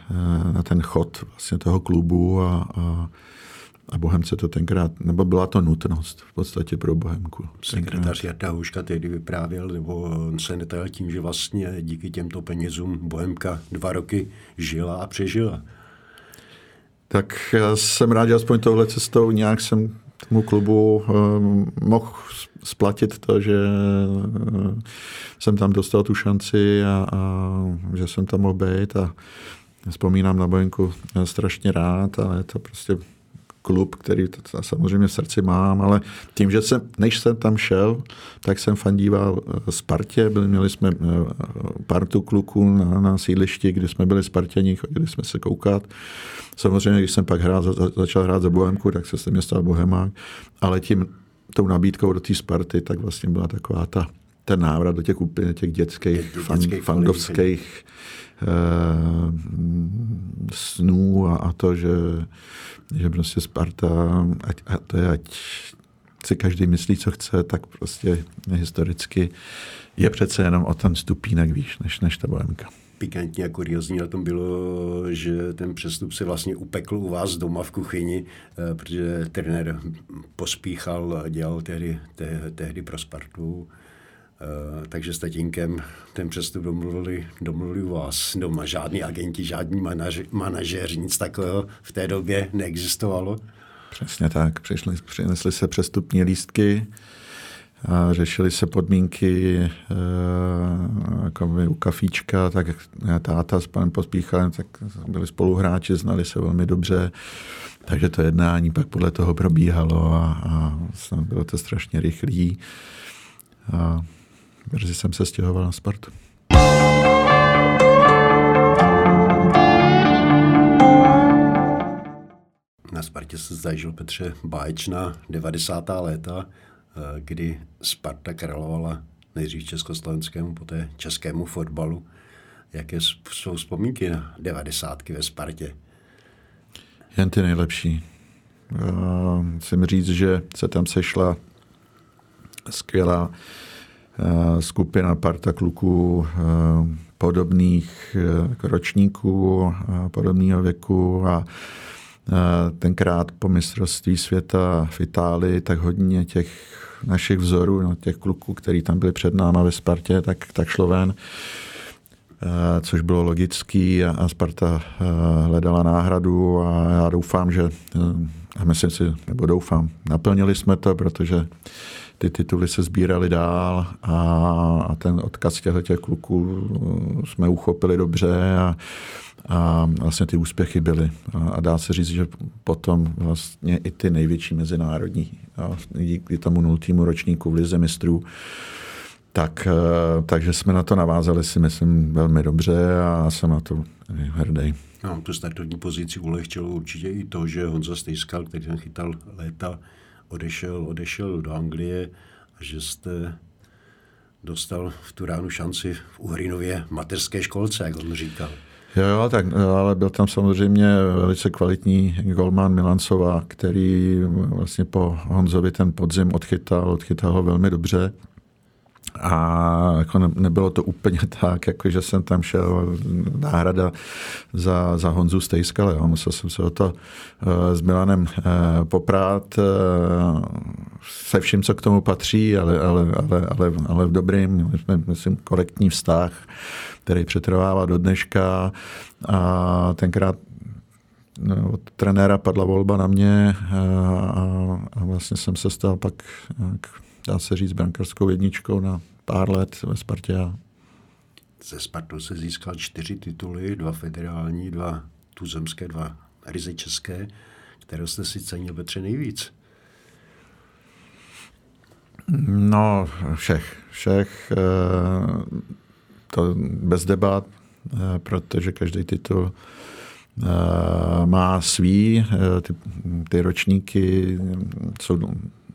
na ten chod vlastně toho klubu a, a a Bohemce to tenkrát, nebo byla to nutnost v podstatě pro Bohemku.
Sekretář Jarda Houška tehdy vyprávěl, nebo on se netajil tím, že vlastně díky těmto penězům Bohemka dva roky žila a přežila.
Tak já jsem rád, že aspoň touhle cestou nějak jsem tomu klubu um, mohl splatit to, že uh, jsem tam dostal tu šanci a, a že jsem tam mohl být a vzpomínám na Bojenku strašně rád, ale je to prostě klub, který to samozřejmě v srdci mám, ale tím, že jsem, než jsem tam šel, tak jsem fandíval eh, Spartě, byli, měli jsme eh, partu kluků na, na sídlišti, kde jsme byli Spartěni, chodili jsme se koukat. Samozřejmě, když jsem pak hrál, za, začal hrát za Bohemku, tak se se mě stal Bohemák, ale tím tou nabídkou do té Sparty, tak vlastně byla taková ta, ten návrat do těch úplně těch dětských, fan, fangovských eh, snů a, a to, že že prostě Sparta, ať, a to je, ať si každý myslí, co chce, tak prostě historicky je přece jenom o ten stupínek výš, než, než ta Bohemka.
Pikantně a kuriozní na tom bylo, že ten přestup se vlastně upekl u vás doma v kuchyni, eh, protože trenér pospíchal, dělal tehdy, tehdy pro Spartu takže s tatínkem ten přestup domluvili, domluvili u vás doma. Žádní agenti, žádní manaž, manažeři, nic takového v té době neexistovalo.
Přesně tak. Přišli, přinesli se přestupní lístky, a řešili se podmínky e, jako u kafíčka, tak táta s panem Pospíchalem, tak byli spoluhráči, znali se velmi dobře, takže to jednání pak podle toho probíhalo a, a bylo to strašně rychlý. A Brzy jsem se stěhoval na Spartu.
Na Spartě se zažil Petře báječná 90. léta, eh, kdy Sparta královala nejdřív československému, poté českému fotbalu. Jaké jsou vzpomínky na 90. ve Spartě?
Jen ty nejlepší. musím říct, že se tam sešla skvělá Eh, skupina parta kluků eh, podobných eh, ročníků, podobného věku a tenkrát po mistrovství světa v Itálii, tak hodně těch našich vzorů, no, těch kluků, který tam byli před náma ve Spartě, tak, tak šlo ven, což bylo logický a, a Sparta hledala náhradu a já doufám, že a myslím si, nebo doufám, naplnili jsme to, protože ty tituly se sbíraly dál a, a ten odkaz těchto těch kluků jsme uchopili dobře a, a vlastně ty úspěchy byly. A, a dá se říct, že potom vlastně i ty největší mezinárodní, a díky tomu nultýmu ročníku v Lize mistrů, tak, eh, takže jsme na to navázali si myslím velmi dobře a jsem na to hrdý.
No, tu startovní pozici ulehčilo určitě i to, že Honza Stejskal, který tam chytal léta, odešel, odešel do Anglie a že jste dostal v tu ránu šanci v Uhrinově mateřské školce, jak on říkal.
Jo, jo, tak, ale byl tam samozřejmě velice kvalitní golman Milancová, který vlastně po Honzovi ten podzim odchytal, odchytal ho velmi dobře. A jako ne, nebylo to úplně tak, jako že jsem tam šel náhrada za, za Honzu Stejskale. Jo. Musel jsem se o to uh, s Milanem uh, poprát uh, se vším, co k tomu patří, ale, ale, ale, ale, ale v dobrým, myslím, korektní vztah, který přetrvává do dneška. A tenkrát no, od trenéra padla volba na mě a, a vlastně jsem se stal pak dá se říct, brankarskou jedničkou na pár let ve Spartě.
Ze Spartu se získal čtyři tituly, dva federální, dva tuzemské, dva ryze české, které jste si cenil Petře nejvíc.
No, všech, všech, eh, to bez debat, eh, protože každý titul eh, má svý, ty, ty ročníky jsou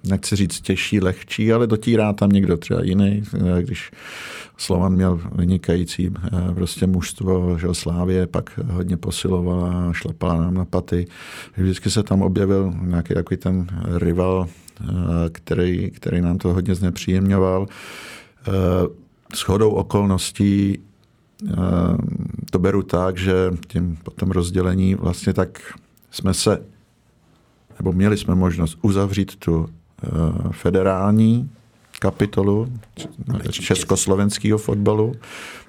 nechci říct těžší, lehčí, ale dotírá tam někdo třeba jiný. Když Slovan měl vynikající eh, prostě mužstvo, že Slávě pak hodně posilovala, šlapala nám na paty. Vždycky se tam objevil nějaký takový ten rival, eh, který, který nám to hodně znepříjemňoval. Eh, s chodou okolností to beru tak, že tím potom rozdělení vlastně tak jsme se, nebo měli jsme možnost uzavřít tu Eh, federální kapitolu československého fotbalu,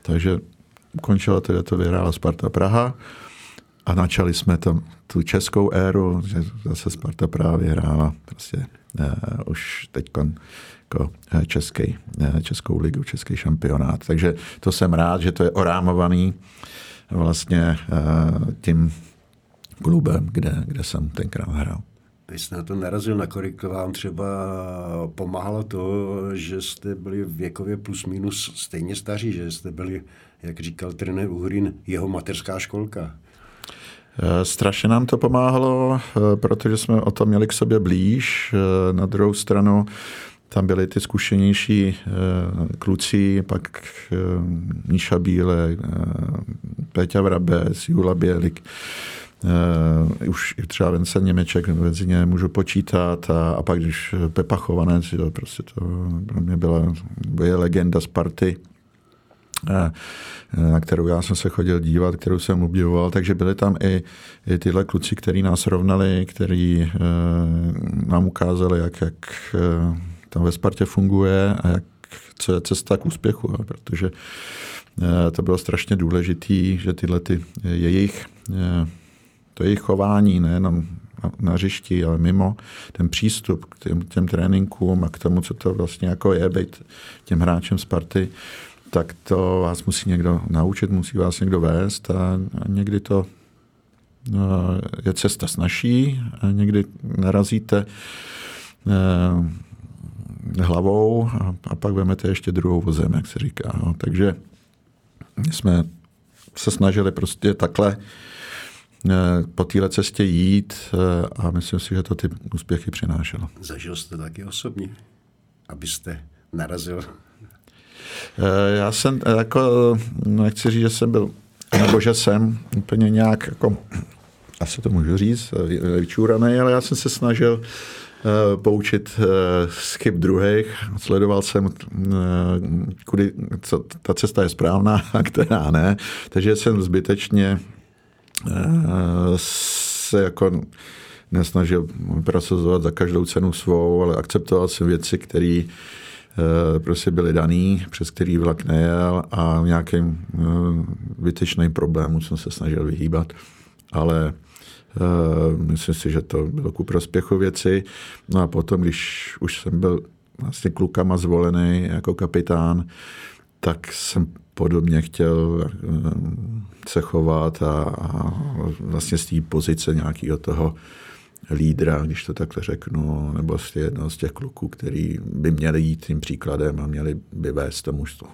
takže ukončila to, že to vyhrála Sparta Praha a načali jsme tam tu českou éru, že zase Sparta Praha vyhrála prostě uh, už teď jako eh, český, uh, českou ligu, český šampionát. Takže to jsem rád, že to je orámovaný vlastně uh, tím klubem, kde, kde jsem tenkrát hrál.
Vy jste na to narazil, nakolik vám třeba pomáhalo to, že jste byli věkově plus minus stejně staří, že jste byli, jak říkal trenér Uhrin, jeho mateřská školka.
Eh, strašně nám to pomáhalo, eh, protože jsme o to měli k sobě blíž. Eh, na druhou stranu tam byli ty zkušenější kluci, pak Míša Bíle, Péťa Vrabec, Jula Bělik Uh, už třeba Vincent Němeček mezi ně můžu počítat a, a pak když Pepa Chovanec, to prostě to pro mě byla, je legenda Sparty, uh, na kterou já jsem se chodil dívat, kterou jsem obdivoval, takže byly tam i, i tyhle kluci, který nás rovnali, který uh, nám ukázali, jak, jak tam ve Spartě funguje a jak, co je cesta k úspěchu, protože uh, to bylo strašně důležité, že tyhle ty jejich uh, to jejich chování, nejenom na, na hřišti, ale mimo, ten přístup k těm, těm tréninkům a k tomu, co to vlastně jako je být těm hráčem Sparty, tak to vás musí někdo naučit, musí vás někdo vést a, a někdy to no, je cesta snažší a někdy narazíte eh, hlavou a, a pak vemete ještě druhou vozem, jak se říká. No. Takže jsme se snažili prostě takhle po téhle cestě jít eh, a myslím si, že to ty úspěchy přinášelo.
Zažil jste taky osobně, abyste narazil?
Eh, já jsem jako, nechci říct, že jsem byl, nebo že jsem úplně nějak jako, asi to můžu říct, vyčúraný, ale já jsem se snažil poučit z chyb druhých. Sledoval jsem, kudy co, ta cesta je správná a která ne. Takže jsem zbytečně se jako nesnažil prosazovat za každou cenu svou, ale akceptoval jsem věci, které eh, prostě byly daný, přes který vlak nejel a nějakým eh, vytečným problémům jsem se snažil vyhýbat. Ale myslím si, že to bylo ku prospěchu věci. No a potom, když už jsem byl vlastně klukama zvolený jako kapitán, tak jsem podobně chtěl eh, se chovat a, a vlastně z té pozice nějakého toho lídra, když to takhle řeknu, nebo z jednoho z těch kluků, který by měli jít tím příkladem a měli by vést to mužstvo.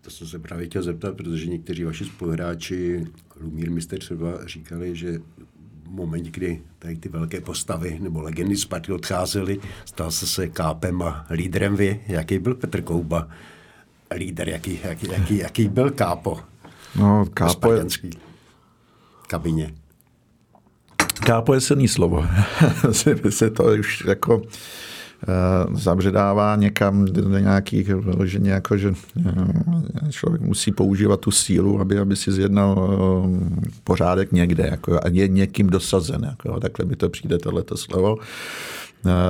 To jsem se právě chtěl zeptat, protože někteří vaši spoluhráči, Lumír Mister třeba říkali, že v momentě, kdy tady ty velké postavy nebo legendy Sparty odcházely, stal se se kápem a lídrem vy. Jaký byl Petr Kouba? Líder, jaký, jaký, jaký, jaký byl kápo?
No, kápo je...
kabině.
Kápo je silný slovo. se to už jako uh, zabředává někam do nějakých vyloženě, jako, že uh, člověk musí používat tu sílu, aby, aby si zjednal uh, pořádek někde jako, a je někým dosazen. Jako, takhle by to přijde tohleto slovo.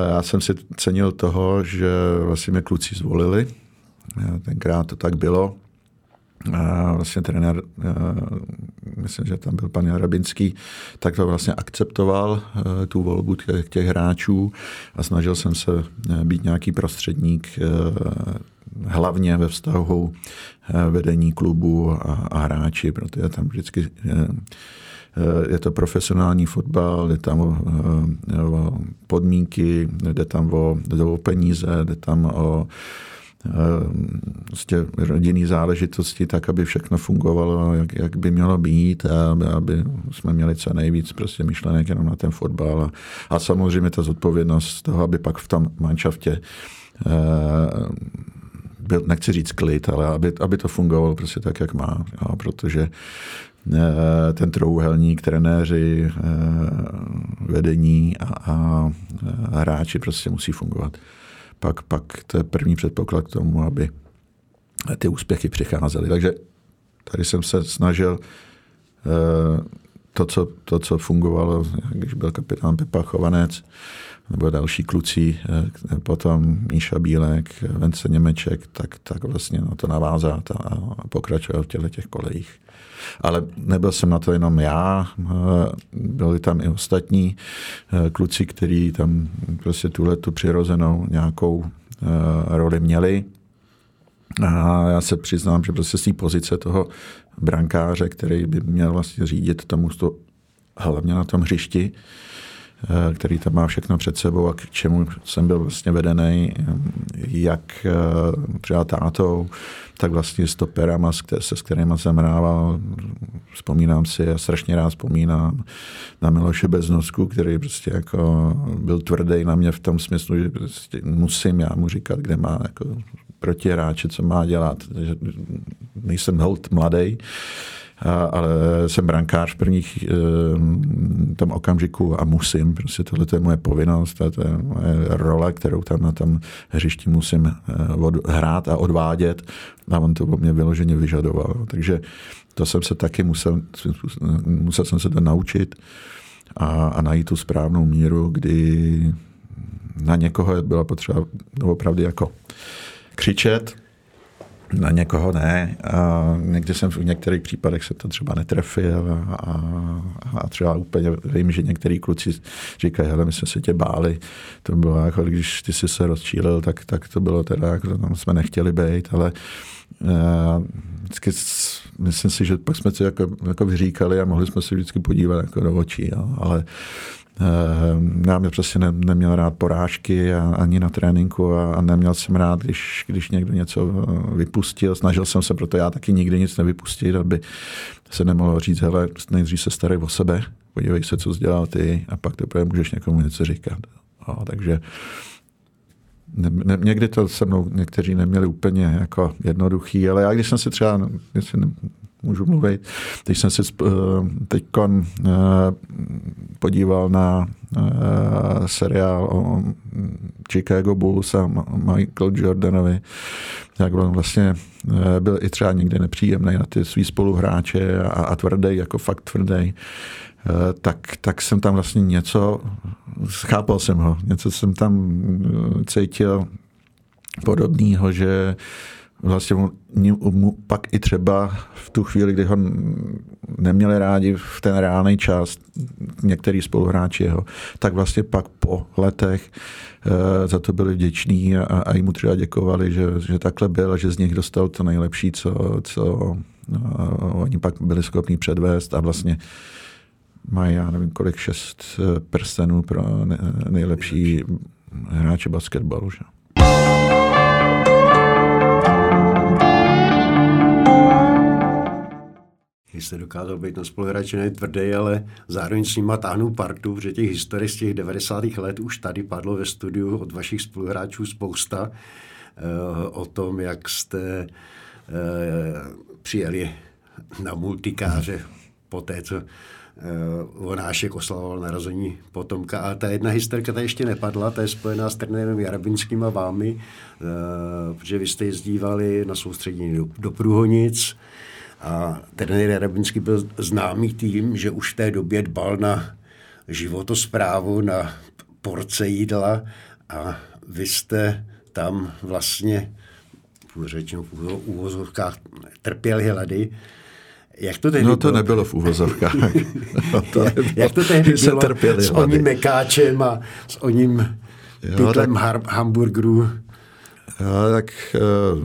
Já jsem si cenil toho, že vlastně mě kluci zvolili. Tenkrát to tak bylo. A vlastně trenér, myslím, že tam byl pan Jarabinský, tak to vlastně akceptoval tu volbu těch, těch hráčů a snažil jsem se být nějaký prostředník hlavně ve vztahu vedení klubu a, a hráči, protože tam vždycky je to profesionální fotbal, jde tam o, o podmínky, jde tam o, jde o peníze, jde tam o prostě rodinný záležitosti tak, aby všechno fungovalo, jak, jak by mělo být a aby, jsme měli co nejvíc prostě myšlenek jenom na ten fotbal. A, a samozřejmě ta zodpovědnost toho, aby pak v tom manšaftě eh, byl, nechci říct klid, ale aby, aby to fungovalo prostě tak, jak má. Jo, protože eh, ten trouhelník, trenéři, eh, vedení a, a hráči prostě musí fungovat pak, pak to je první předpoklad k tomu, aby ty úspěchy přicházely. Takže tady jsem se snažil eh, to, co, to, co fungovalo, když byl kapitán Pepa Chovanec, nebo další kluci, eh, potom Míša Bílek, Vence Němeček, tak, tak vlastně na to navázat a pokračovat v těchto těch kolejích. Ale nebyl jsem na to jenom já, eh, byli tam i ostatní eh, kluci, kteří tam prostě tuhle tu přirozenou nějakou roli měli. A já se přiznám, že prostě z té pozice toho brankáře, který by měl vlastně řídit tomu, hlavně na tom hřišti, Eh, který tam má všechno před sebou a k čemu jsem byl vlastně vedený, jak eh, třeba tátou, tak vlastně stoperama, se s kterými jsem hrával. Vzpomínám si, já strašně rád vzpomínám na Miloše Beznosku, který prostě jako byl tvrdý na mě v tom smyslu, že prostě musím já mu říkat, kde má jako protihráče, co má dělat. Že nejsem hold mladý, ale jsem brankář v prvních eh, tom okamžiku a musím, prostě tohle je moje povinnost, to je moje role, kterou tam na tom hřišti musím eh, hrát a odvádět a on to po mě vyloženě vyžadoval. Takže to jsem se taky musel, musel jsem se to naučit a, a najít tu správnou míru, kdy na někoho byla potřeba opravdu jako křičet, na někoho ne. A někdy jsem v některých případech se to třeba netrefil a, a, a třeba úplně vím, že některý kluci říkají, hele, my jsme se tě báli. To bylo jako, když ty jsi se rozčílil, tak, tak to bylo teda, jako tam jsme nechtěli být, ale uh, vždycky myslím si, že pak jsme si jako, jako vyříkali a mohli jsme si vždycky podívat jako do očí, jo, ale Eh, já mě přesně ne, neměl rád porážky a, ani na tréninku a, a neměl jsem rád, když, když někdo něco eh, vypustil. Snažil jsem se proto já taky nikdy nic nevypustit, aby se nemohlo říct, hele, nejdřív se starej o sebe, podívej se, co jsi dělal ty a pak teprve můžeš někomu něco říkat. No, takže ne, ne, někdy to se mnou někteří neměli úplně jako jednoduchý, ale já když jsem si třeba, můžu mluvit, když jsem si eh, teď podíval na seriál o Chicago Bulls a Michael Jordanovi, jak on vlastně eh, byl i třeba někde nepříjemný na ty svý spoluhráče a, a tvrdý, jako fakt tvrdý, eh, tak, tak jsem tam vlastně něco, chápal jsem ho, něco jsem tam cítil podobného, že vlastně mu, mu pak i třeba v tu chvíli, kdy ho neměli rádi v ten reálný čas, některý spoluhráči jeho, tak vlastně pak po letech e, za to byli vděční a, a jim mu třeba děkovali, že, že takhle byl a že z nich dostal to nejlepší, co, co no, oni pak byli schopni předvést a vlastně mají, já nevím kolik, šest eh, prstenů pro nejlepší hráče basketbalu. Že?
Vy jste dokázal být na spoluhráče tvrdý, ale zároveň s nima táhnou partu, protože těch historií z těch 90. let už tady padlo ve studiu od vašich spoluhráčů spousta eh, o tom, jak jste eh, přijeli na multikáře po té, co uh, Vonášek oslavoval narození potomka. A ta jedna historka ta ještě nepadla, ta je spojená s trenérem Jarabinským a vámi, uh, protože vy jste jezdívali na soustředění do, do Průhonic a trenér Jarabinský byl známý tím, že už v té době dbal na životosprávu, na porce jídla a vy jste tam vlastně řečeno v úvozovkách trpěli hlady jak to tehdy
No to bylo? nebylo v úvozovkách.
no, to nebylo. Jak to tehdy bylo trpěli s oním mekáčem a s oním pytlem tak, hamburgerů?
Jo, tak uh,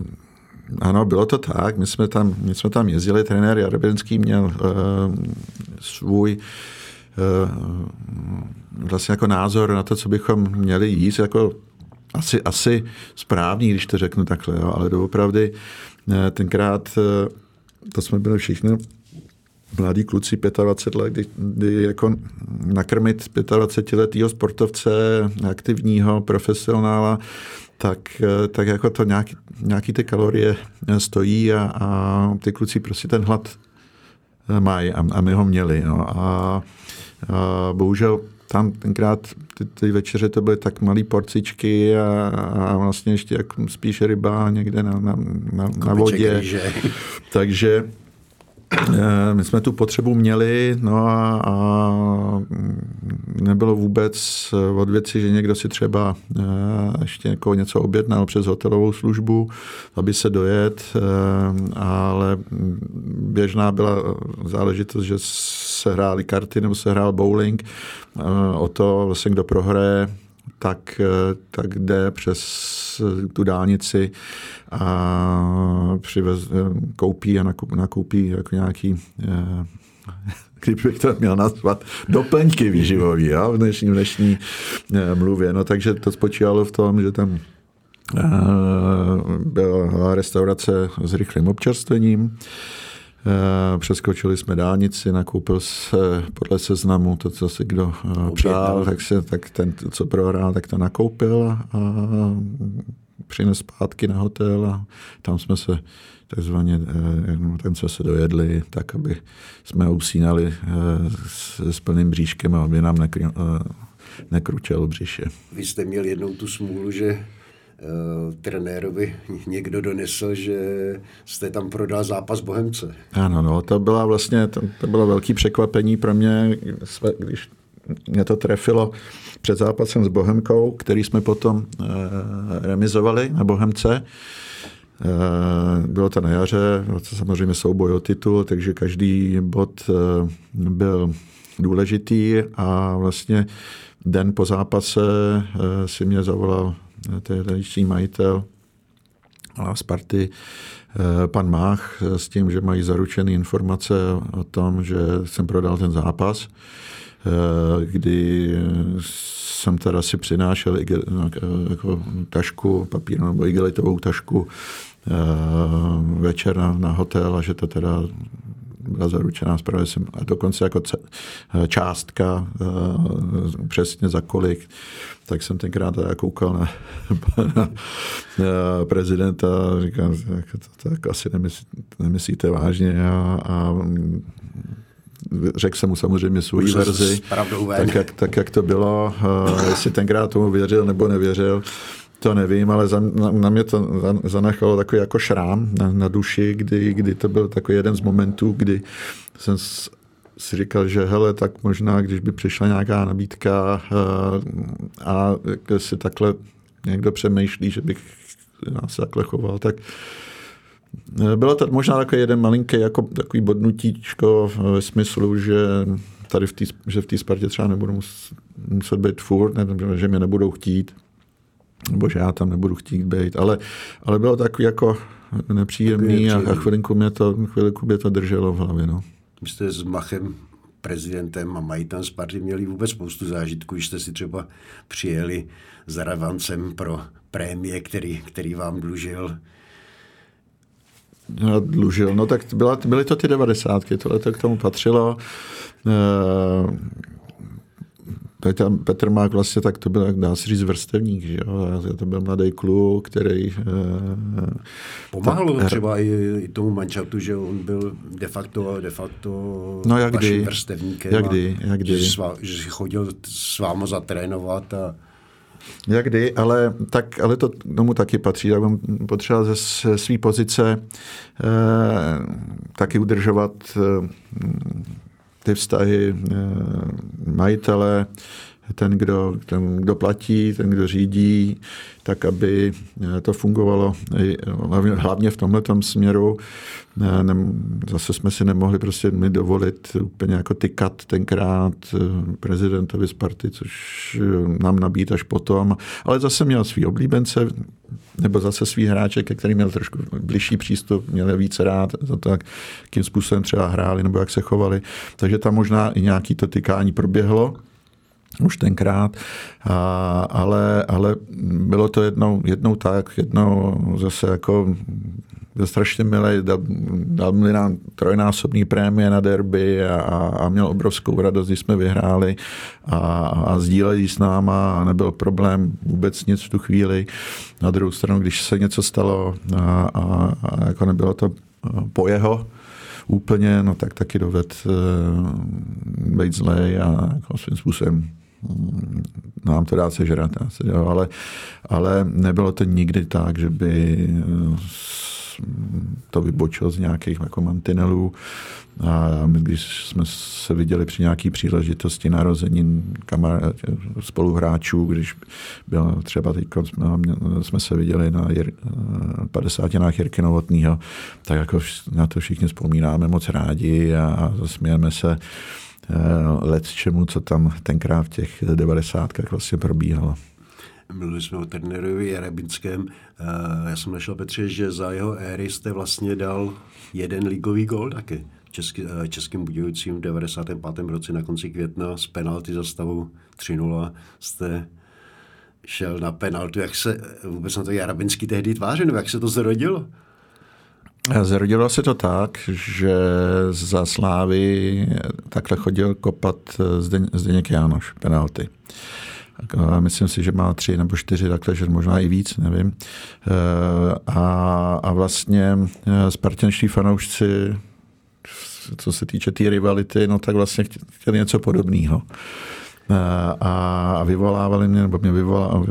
ano, bylo to tak. My jsme tam, my jsme tam jezdili, trenér Jarobinský měl uh, svůj uh, vlastně jako názor na to, co bychom měli jíst, jako asi, asi správný, když to řeknu takhle, jo, ale doopravdy tenkrát to jsme byli všichni mladí kluci 25 let, kdy, kdy jako nakrmit 25-letého sportovce, aktivního profesionála, tak, tak jako to nějaký, nějaký ty kalorie stojí a, a ty kluci prostě ten hlad mají a, a my ho měli. No. A, a bohužel tam tenkrát ty, ty večeře to byly tak malé porcičky a, a vlastně ještě jak spíš ryba někde na, na, na, na vodě. Takže eh, my jsme tu potřebu měli, no a, a nebylo vůbec od věci, že někdo si třeba eh, ještě jako něco objednal přes hotelovou službu, aby se dojet, eh, ale běžná byla záležitost, že se hrály karty nebo se hrál bowling o to, vlastně kdo prohraje, tak, tak jde přes tu dálnici a přivez, koupí a nakoupí jako nějaký eh, kdybych to měl nazvat, doplňky výživový jo, v dnešní, dnešní eh, mluvě. No, takže to spočívalo v tom, že tam eh, byla restaurace s rychlým občerstvením, Eh, přeskočili jsme dálnici, nakoupil se podle seznamu to, co si kdo eh, přál, tak, se, tak ten, co prohrál, tak to nakoupil a, přines zpátky na hotel a tam jsme se takzvaně, eh, ten jsme se dojedli, tak aby jsme usínali s, s plným bříškem a aby nám nekry, nekručel břiše.
Vy jste měl jednou tu smůlu, že Eh, trenérovi někdo donesl, že jste tam prodal zápas Bohemce.
Ano, no, to byla vlastně, to, to bylo velké překvapení pro mě, když mě to trefilo před zápasem s Bohemkou, který jsme potom e, remizovali na Bohemce. E, bylo to na jaře, samozřejmě souboj o titul, takže každý bod byl důležitý a vlastně den po zápase si mě zavolal tehdejší majitel a Sparty, eh, pan Mách, eh, s tím, že mají zaručené informace o tom, že jsem prodal ten zápas, eh, kdy jsem teda si přinášel jako tašku, papír nebo igelitovou tašku večer na, na hotel a že to teda byla zaručená jsem a dokonce jako částka přesně za kolik tak jsem tenkrát teda koukal na pana prezidenta a říkám, tak to tak asi nemyslí, nemyslíte vážně a, a řekl jsem mu samozřejmě svou verzi, tak jak, tak jak to bylo, jestli tenkrát tomu věřil nebo nevěřil, to nevím, ale za, na, na mě to zanechalo takový jako šrám na, na duši, kdy, kdy to byl takový jeden z momentů, kdy jsem si říkal, že hele, tak možná, když by přišla nějaká nabídka eh, a si takhle někdo přemýšlí, že bych nás takhle choval, tak Bylo to možná takový jeden malinký jako takový bodnutíčko ve smyslu, že tady v tý, že v té Spartě třeba nebudu muset být furt, ne, že mě nebudou chtít, nebo že já tam nebudu chtít být, ale, ale bylo takový jako nepříjemný a, a chvilinku, mě to, chvilinku mě to drželo v hlavě. No.
Vy jste s Machem prezidentem a majitelem Sparty měli vůbec spoustu zážitků, jste si třeba přijeli za Ravancem pro prémie, který, který vám dlužil.
No, dlužil, no tak byla, byly to ty devadesátky, tohle to k tomu patřilo. Uh, Petr, Petr Mák vlastně tak to byl, jak dá se říct, vrstevník, že jo? To byl mladý kluk, který... Uh,
Pomáhalo to třeba i, i tomu mančatu, že on byl de facto, de facto
no, jak vaším kdy?
vrstevníkem.
Jak kdy, jak kdy.
Že, svá, že si chodil s váma zatrénovat a
jak kdy, ale, tak, ale to tomu taky patří. Tak on potřeboval ze své pozice eh, taky udržovat eh, ty vztahy eh, majitele, ten kdo, ten, kdo platí, ten, kdo řídí, tak aby eh, to fungovalo hlavně v tomhle směru. Zase jsme si nemohli prostě mi dovolit úplně jako tykat tenkrát eh, prezidentovi Sparty, což nám nabít až potom. Ale zase měl svý oblíbence, nebo zase svý hráče, ke kterým měl trošku bližší přístup, měl více rád za to, jakým způsobem třeba hráli nebo jak se chovali. Takže tam možná i nějaký to tykání proběhlo už tenkrát, a, ale, ale bylo to jednou, jednou tak, jednou zase jako byl strašně milý, dal, dal mi nám trojnásobný prémie na derby a, a měl obrovskou radost, když jsme vyhráli a, a sdíleli s náma a nebyl problém vůbec nic v tu chvíli. Na druhou stranu, když se něco stalo a, a, a jako nebylo to po jeho, úplně, no tak taky doved uh, být zlej a jako svým způsobem nám to dá sežrat, ale, ale nebylo to nikdy tak, že by eh, to vybočil z nějakých jako mantinelů. A my, když jsme se viděli při nějaké příležitosti narozenin kamarád, spoluhráčů, když byl třeba teď jsme se viděli na Jir, 50 Jirky Novotnýho, tak jako na to všichni vzpomínáme moc rádi a, a zasmějeme se. Eh, let čemu, co tam tenkrát v těch devadesátkách vlastně probíhalo.
Mluvili jsme o Turnerovi Jarabinském. Eh, já jsem našel, Petře, že za jeho éry jste vlastně dal jeden ligový gol taky. Český, eh, českým Budějovicím v 95. roce na konci května z penalty za stavu 3-0 jste šel na penaltu. Jak se vůbec na to Jarabinský tehdy tvářil, jak se to zrodilo?
Zrodilo se to tak, že za Slávy takhle chodil kopat Zdeněk Jánoš, penalty. Myslím si, že má tři nebo čtyři, takhle, že možná i víc, nevím. A, a vlastně spartanští fanoušci, co se týče té tý rivality, no tak vlastně chtěli něco podobného a vyvolávali mě, nebo mě vyvolávali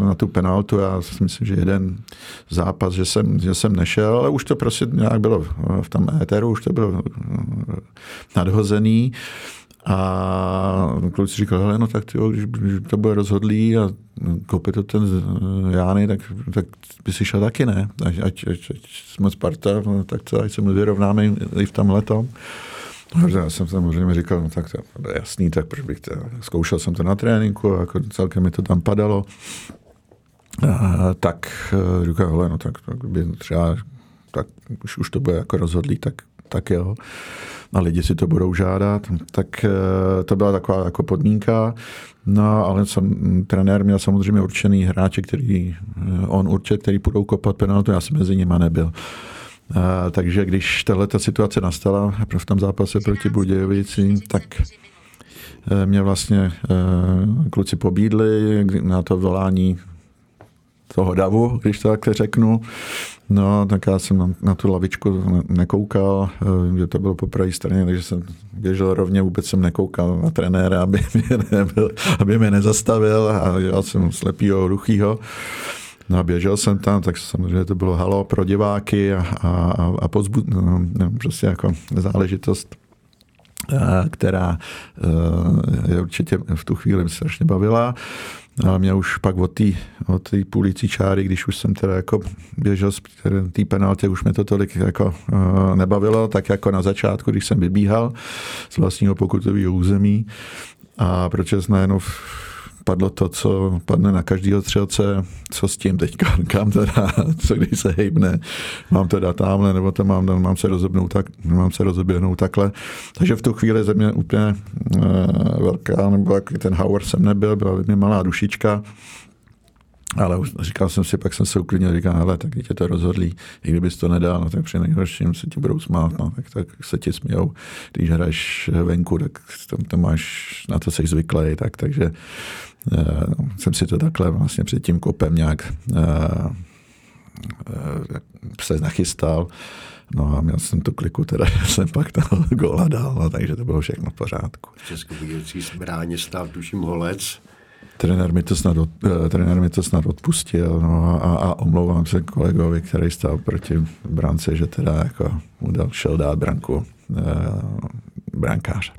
na tu penaltu. Já si myslím, že jeden zápas, že jsem, že jsem nešel, ale už to prostě nějak bylo v tom éteru, už to bylo nadhozený. A kluci říkal, hele, no tak ty, když, když to bude rozhodlý a koupit to ten Jány, tak, tak by si šel taky, ne? Ať, ať, ať, jsme Sparta, no, tak co, ať se mu vyrovnáme i v tom letom. No, já jsem samozřejmě říkal, no tak to je jasný, tak proč bych to, zkoušel jsem to na tréninku, jako celkem mi to tam padalo. A, tak eh, říkal, hele, no tak, tak by třeba, tak už, už to bude jako rozhodlý, tak, tak jo. A lidi si to budou žádat. Tak eh, to byla taková jako podmínka. No, ale jsem, trenér měl samozřejmě určený hráče, který eh, on určitě, který půjdou kopat penaltu, já jsem mezi nimi nebyl. A, takže když tahle ta situace nastala v tom zápase proti Budějovicím, tak eh, mě vlastně eh, kluci pobídli na to volání toho davu, když to takhle řeknu. No, tak já jsem na, na tu lavičku nekoukal, eh, že to bylo po pravé straně, takže jsem běžel rovně, vůbec jsem nekoukal na trenéra, aby mě, nebyl, aby mě nezastavil a dělal jsem slepýho, ruchýho. No a běžel jsem tam, tak samozřejmě to bylo halo pro diváky a, a, a pozbud, no, prostě jako záležitost která je určitě v tu chvíli strašně bavila. A mě už pak od té od půlící čáry, když už jsem teda jako běžel z té penaltě, už mě to tolik jako uh, nebavilo, tak jako na začátku, když jsem vybíhal z vlastního pokutového území a proč najednou padlo to, co padne na každého střelce, co s tím teďka, kam to dá, co když se hejbne, mám to dát tamhle, nebo to mám, mám se rozebnout tak, mám se rozeběhnout takhle. Takže v tu chvíli ze mě úplně uh, velká, nebo jak ten Howard jsem nebyl, byla mě malá dušička, ale už říkal jsem si, pak jsem se uklidnil, říkal, hele, tak tě to rozhodlí, i kdybys to nedal, no, tak při nejhorším se ti budou smát, no, tak, tak se ti smějou. Když hraješ venku, tak to, to máš, na to jsi zvyklý, tak, takže jsem si to takhle vlastně před tím kopem nějak uh, uh, se nachystal. No a měl jsem tu kliku, teda jsem pak toho gola dal, no, takže to bylo všechno v pořádku.
V Českobudějovcí zbráně stál tuším holec,
trenér mi to snad, od, eh, trenér mi to snad odpustil no a, a, omlouvám se kolegovi, který stál proti brance, že teda jako mu dal, šel dát branku e, brankáře.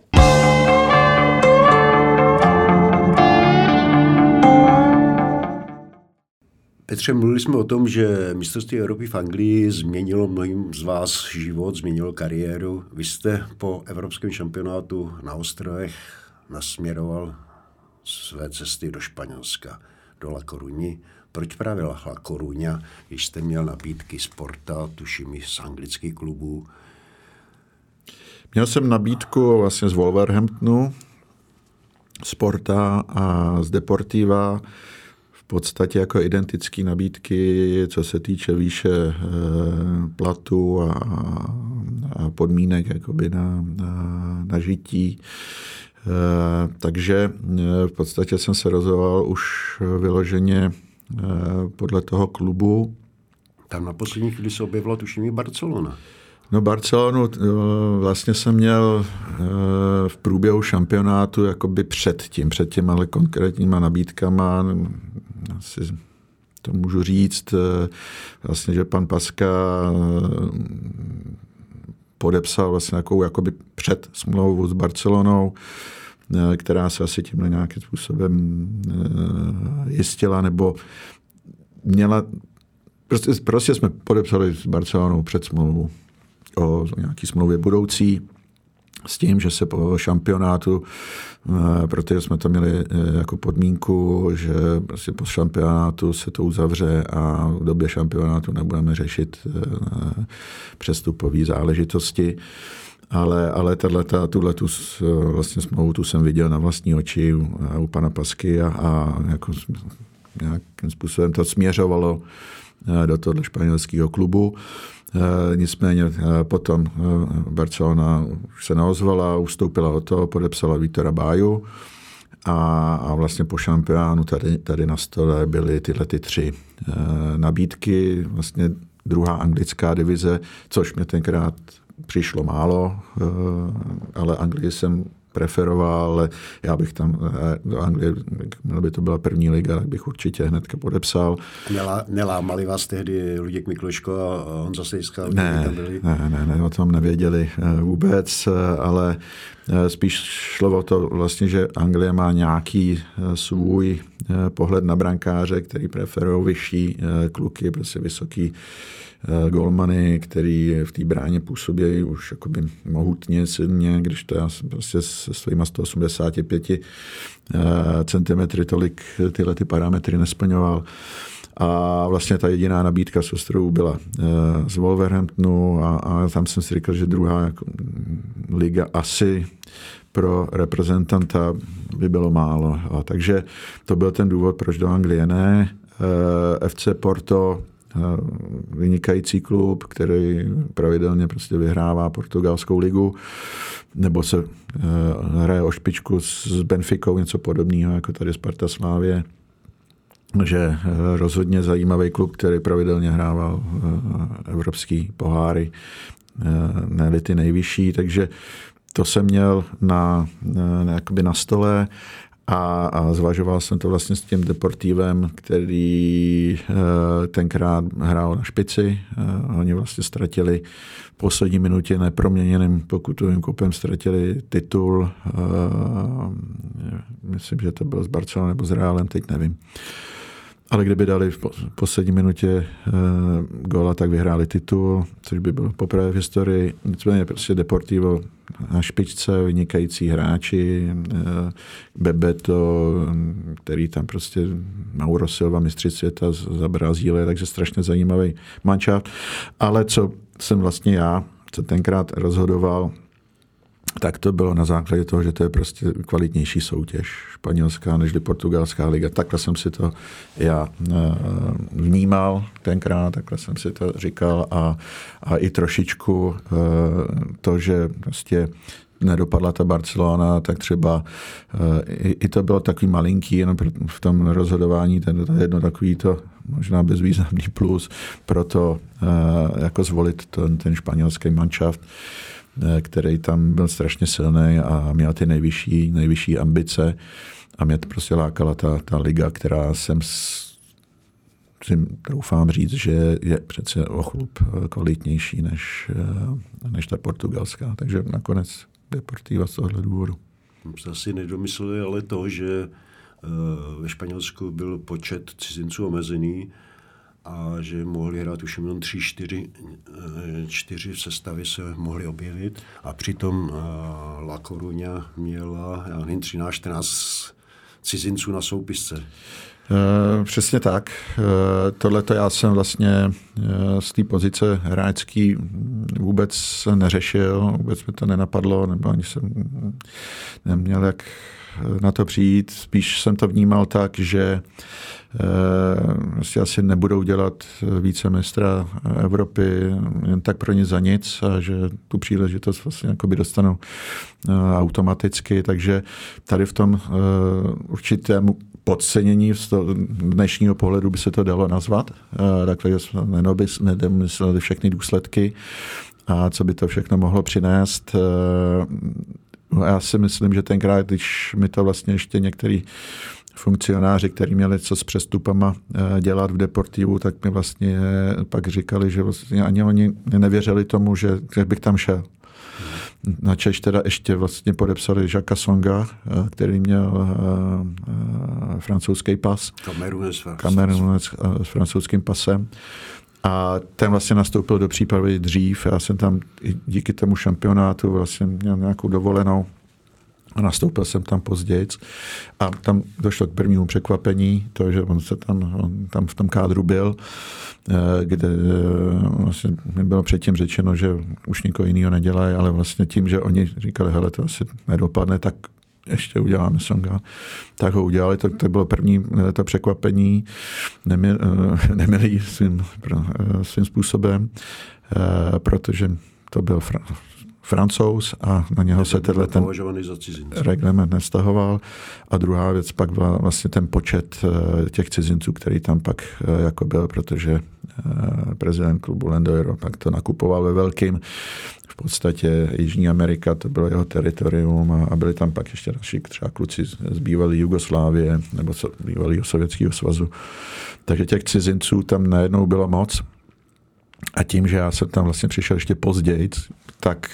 Petře, mluvili jsme o tom, že mistrovství Evropy v Anglii změnilo mnohým z vás život, změnilo kariéru. Vy jste po evropském šampionátu na ostrovech nasměroval své cesty do Španělska, do La Coruña. Proč právě La Coruña, když jste měl nabídky sporta, tuším i z anglických klubů?
Měl jsem nabídku vlastně z Wolverhamptonu, Sporta a z Deportiva, podstatě jako identické nabídky, co se týče výše eh, platu a, a podmínek jakoby na, na, na žití. Eh, takže eh, v podstatě jsem se rozhoval už vyloženě podle toho klubu.
Tam na poslední chvíli se objevila tuším i Barcelona.
No Barcelonu vlastně jsem měl v průběhu šampionátu jakoby před tím, před těma konkrétníma nabídkama, asi to můžu říct, vlastně, že pan Paska podepsal vlastně nějakou jakoby před smlouvu s Barcelonou, eh, která se asi tímhle nějakým způsobem eh, jistila, nebo měla, prostě, prostě jsme podepsali s Barcelonou před smlouvu o nějaký smlouvě budoucí, s tím, že se po šampionátu, eh, protože jsme to měli jako podmínku, že prostě po šampionátu se to uzavře a v době šampionátu nebudeme řešit přestupové záležitosti. Ale, ale tato, tuhle tu vlastně smlouvu tu jsem viděl na vlastní oči u, u pana Pasky a, a jako, nějakým způsobem to směřovalo eh, do toho španělského klubu. Eh, nicméně eh, potom Barcelona se neozvala, ustoupila od toho, podepsala Vítora Báju a, a vlastně po šampionu tady, tady na stole byly tyhle ty tři nabídky. Vlastně druhá anglická divize, což mě tenkrát přišlo málo, eh, ale Anglii jsem preferoval, ale já bych tam eh, do Anglie, měla by to byla první liga, tak bych určitě hnedka podepsal.
Nelá, nelámali vás tehdy Luděk Mikloško a Honza Sejska?
Ne,
tam byli?
ne, ne, ne, o tom nevěděli eh, vůbec, ale spíš šlo o to vlastně, že Anglie má nějaký svůj pohled na brankáře, který preferují vyšší kluky, prostě vysoký Eh, golmany, který v té bráně působí už jakoby mohutně, silně, když to já prostě se svýma 185 eh, cm tolik tyhle ty parametry nesplňoval. A vlastně ta jediná nabídka z ostrovů byla eh, z Wolverhamptonu a, a tam jsem si říkal, že druhá jako, liga asi pro reprezentanta by bylo málo. A takže to byl ten důvod, proč do Anglie ne. FC Porto vynikající klub, který pravidelně prostě vyhrává portugalskou ligu, nebo se eh, hraje o špičku s Benficou, něco podobného, jako tady Sparta Slávě že eh, rozhodně zajímavý klub, který pravidelně hrával eh, evropský poháry, ne ty nejvyšší, takže to jsem měl na, na, na stole a, a zvažoval jsem to vlastně s tím Deportivem, který e, tenkrát hrál na špici. E, oni vlastně ztratili v poslední minutě neproměněným pokutovým kopem ztratili titul. E, myslím, že to bylo z Barcelona nebo z Realem, teď nevím. Ale kdyby dali v poslední minutě e, góla, tak vyhráli titul, což by bylo poprvé v historii. Nicméně prostě Deportivo na špičce, vynikající hráči, e, Bebeto, který tam prostě Mauro Silva, mistři světa za Brazílie, takže strašně zajímavý mančat. Ale co jsem vlastně já, co tenkrát rozhodoval, tak to bylo na základě toho, že to je prostě kvalitnější soutěž španělská než portugalská liga. Takhle jsem si to já eh, vnímal tenkrát, takhle jsem si to říkal a, a i trošičku eh, to, že prostě nedopadla ta Barcelona, tak třeba eh, i, i to bylo takový malinký jenom v tom rozhodování, ten, to jedno takový to možná bezvýznamný plus pro to jako zvolit ten, ten španělský manšaft. Který tam byl strašně silný a měl ty nejvyšší, nejvyšší ambice a mě to prostě lákala ta, ta liga, která jsem si doufám říct, že je přece o chlup eh, kvalitnější než, eh, než ta portugalská. Takže nakonec Deportiva z tohohle důvodu.
Se asi nedomysleli ale to, že ve Španělsku byl počet cizinců omezený, a že mohli hrát už jenom tři, čtyři, eh, čtyři v sestavě se mohli objevit a přitom eh, La Coruña měla, já nevím, 13, 14 cizinců na soupisce.
Uh, přesně tak. Tohle to já jsem vlastně z té pozice hráčský vůbec neřešil, vůbec mi to nenapadlo, nebo ani jsem neměl jak na to přijít. Spíš jsem to vnímal tak, že vlastně asi nebudou dělat více mistra Evropy jen tak pro nic za nic a že tu příležitost vlastně jakoby dostanou eh, automaticky, takže tady v tom uh, určitém podcenění z dnešního pohledu by se to dalo nazvat. Takhle jsme nedomysleli všechny důsledky a co by to všechno mohlo přinést. Já si myslím, že tenkrát, když mi to vlastně ještě některý funkcionáři, kteří měli co s přestupama dělat v Deportivu, tak mi vlastně pak říkali, že vlastně ani oni nevěřili tomu, že, že bych tam šel. Na Češ teda ještě vlastně podepsali Žaka Songa, eh, který měl eh, eh, francouzský pas. Kamerunec s francouzským pasem. A ten vlastně nastoupil do přípravy dřív. Já jsem tam díky tomu šampionátu vlastně měl nějakou dovolenou a nastoupil jsem tam později a tam došlo k prvnímu překvapení, to, že on se tam, on tam v tom kádru byl, eh, kde eh, vlastně mi bylo předtím řečeno, že už nikoho jiného nedělají, ale vlastně tím, že oni říkali, hele, to asi nedopadne, tak ještě uděláme songa. Tak ho udělali, to, to bylo první eh, to překvapení, neměli svým, svým způsobem, protože to byl francouz a na něho se tenhle ten reglement nestahoval. A druhá věc pak byla vlastně ten počet eh, těch cizinců, který tam pak eh, jako byl, protože eh, prezident klubu Lendoiro pak to nakupoval ve velkým. V podstatě Jižní Amerika, to bylo jeho teritorium a byli tam pak ještě další třeba kluci z bývalé Jugoslávie nebo bývalého Sovětského svazu. Takže těch cizinců tam najednou bylo moc. A tím, že já jsem tam vlastně přišel ještě později, tak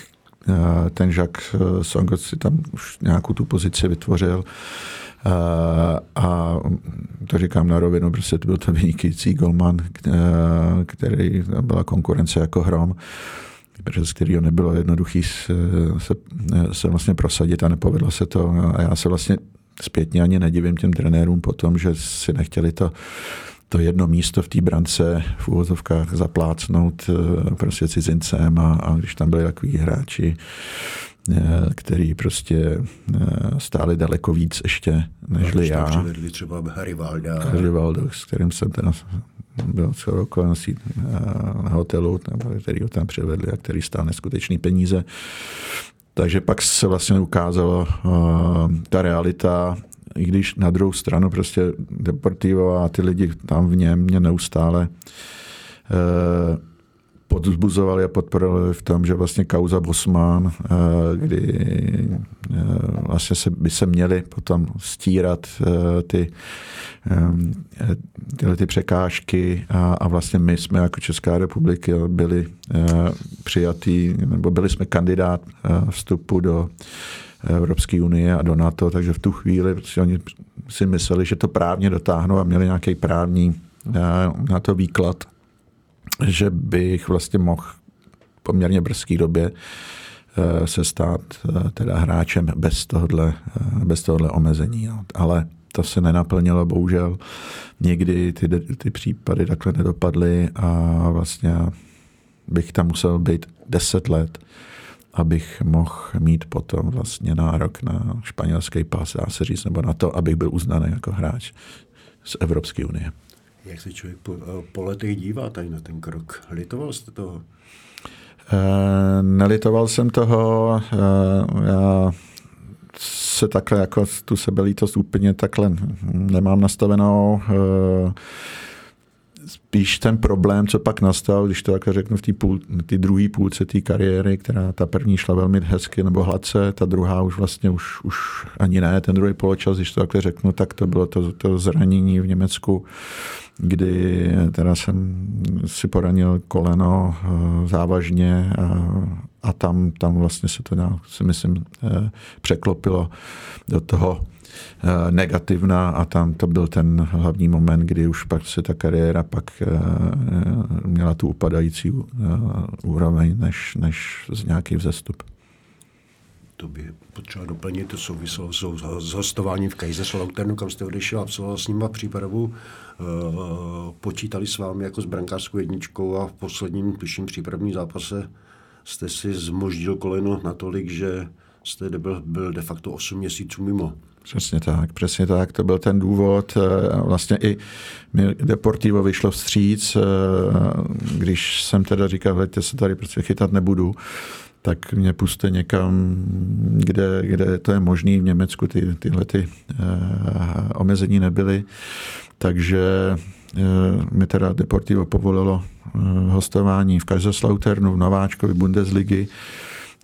ten Jacques eh, Songot si tam už nějakou tu pozici vytvořil eh, a to říkám na rovinu, prostě to byl to vynikající golman, který byla konkurence jako hrom přes kterého nebylo jednoduchý se, se, se vlastně prosadit a nepovedlo se to. A já se vlastně zpětně ani nedivím těm trenérům po tom, že si nechtěli to to jedno místo v té brance v úvozovkách zaplácnout eh, prostě cizincem a, a když tam byli takový hráči, eh, který prostě eh, stáli daleko víc ještě nežli já.
Přivedli třeba Harry Valda.
Harry Valda, s kterým jsem ten byl celou okolností na hotelu, který ho tam přivedli a který stál neskutečný peníze. Takže pak se vlastně ukázalo uh, ta realita i když na druhou stranu prostě Deportivo a ty lidi tam v něm mě neustále eh, podbuzovali a podporovali v tom, že vlastně kauza Bosman, eh, kdy eh, vlastně se, by se měly potom stírat ty, tyhle ty překážky a, a vlastně my jsme jako Česká republika byli přijatý, nebo byli jsme kandidát vstupu do Evropské unie a do NATO, takže v tu chvíli prostě oni si mysleli, že to právně dotáhnou a měli nějaký právní na to výklad, že bych vlastně mohl poměrně brzké době se stát teda hráčem bez tohohle, bez tohohle omezení. Ale to se nenaplnilo, bohužel. Někdy ty, ty případy takhle nedopadly a vlastně bych tam musel být 10 let, abych mohl mít potom vlastně nárok na španělský pas, dá se říct, nebo na to, abych byl uznaný jako hráč z Evropské unie.
Jak se člověk po, po letech dívá tady na ten krok? Litoval jste toho?
E, nelitoval jsem toho. E, já se takhle jako tu sebelítost úplně takhle nemám nastavenou. E, spíš ten problém, co pak nastal, když to takhle řeknu v té půl, druhé půlce té kariéry, která ta první šla velmi hezky nebo hladce, ta druhá už vlastně už, už ani ne, ten druhý poločas, když to takhle řeknu, tak to bylo to, to zranění v Německu, kdy teda jsem si poranil koleno eh, závažně a, a tam, tam vlastně se to nějak, si myslím, eh, překlopilo do toho negativná a tam to byl ten hlavní moment, kdy už pak se ta kariéra pak eh, měla tu upadající eh, úroveň než, než z nějaký vzestup.
To by potřeba doplnit, to souviselo s hostováním v Kaiserslauternu, kam jste odešel, absolvoval s nima přípravu, počítali s vámi jako s brankářskou jedničkou a v posledním, tuším, přípravním zápase jste si zmoždil koleno natolik, že jste byl, byl de facto 8 měsíců mimo.
Přesně tak, přesně tak. To byl ten důvod. Eh, vlastně i Deportivo vyšlo vstříc, eh, když jsem teda říkal, hleďte se tady prostě chytat nebudu, tak mě puste někam, kde, kde to je možné. V Německu ty, tyhle ty, uh, omezení nebyly. Takže mi teda Deportivo povolilo hostování v Kaiserslauternu v Nováčkovi Bundesligy.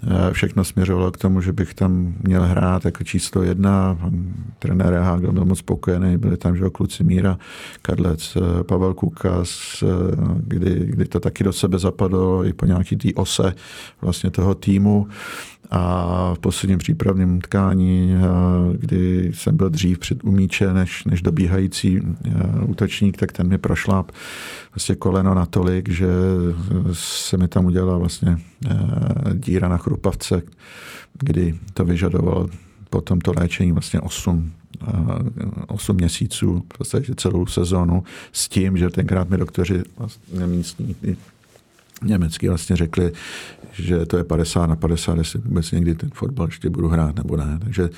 Eh, všechno směřovalo k tomu, že bych tam měl hrát jako číslo jedna. Pan trenér Hagel byl moc spokojený, byli tam že kluci Míra, Kadlec, eh, Pavel Kukas, eh, kdy, kdy to taky do sebe zapadlo i po nějaký té ose vlastně toho týmu. A v posledním přípravném tkání, kdy jsem byl dřív před umíče než, než dobíhající útočník, tak ten mi prošláp vlastně koleno natolik, že se mi tam udělala vlastně díra na chrupavce, kdy to vyžadovalo po tomto léčení vlastně 8, 8 měsíců, v podstatě celou sezónu, s tím, že tenkrát mi doktoři vlastně místní německý vlastně řekli, že to je 50 na 50, jestli vůbec někdy ten fotbal ještě budu hrát nebo ne. Takže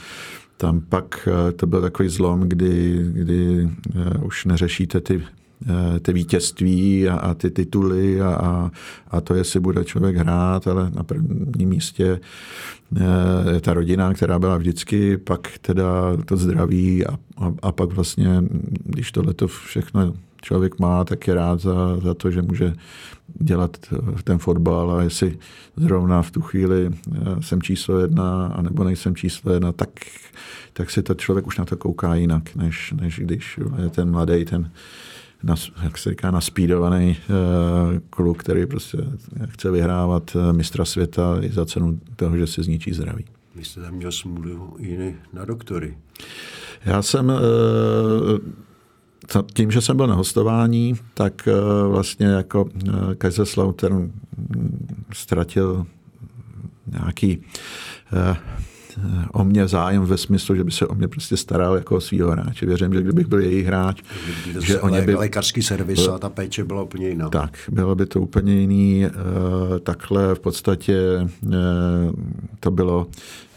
tam pak eh, to byl takový zlom, kdy, kdy eh, už neřešíte ty Eh, ty vítězství a, a ty tituly a, a, a to, jestli bude člověk hrát, ale na prvním místě je ta rodina, která byla vždycky, pak teda to zdraví a, a, a pak vlastně, když tohle to všechno člověk má, tak je rád za, za to, že může dělat ten fotbal a jestli zrovna v tu chvíli eh, jsem číslo jedna a nebo nejsem číslo jedna, tak, tak si to člověk už na to kouká jinak, než, než když je ten mladý, ten, jak se říká, naspídovaný uh, kluk, který prostě chce vyhrávat eh, mistra světa i za cenu toho, že si zničí zdraví.
Vy jste tam měl smůlu i na doktory.
Já jsem tím, že jsem byl na hostování, tak vlastně jako Kaiserslautern ztratil nějaký o mě zájem ve smyslu, že by se o mě prostě staral jako o svého hráče. Věřím, že kdybych byl jejich hráč,
Kdyby že oni by... Lékařský servis a ta péče byla úplně jiná.
Tak, bylo by to úplně jiný. Eh, takhle v podstatě eh, to bylo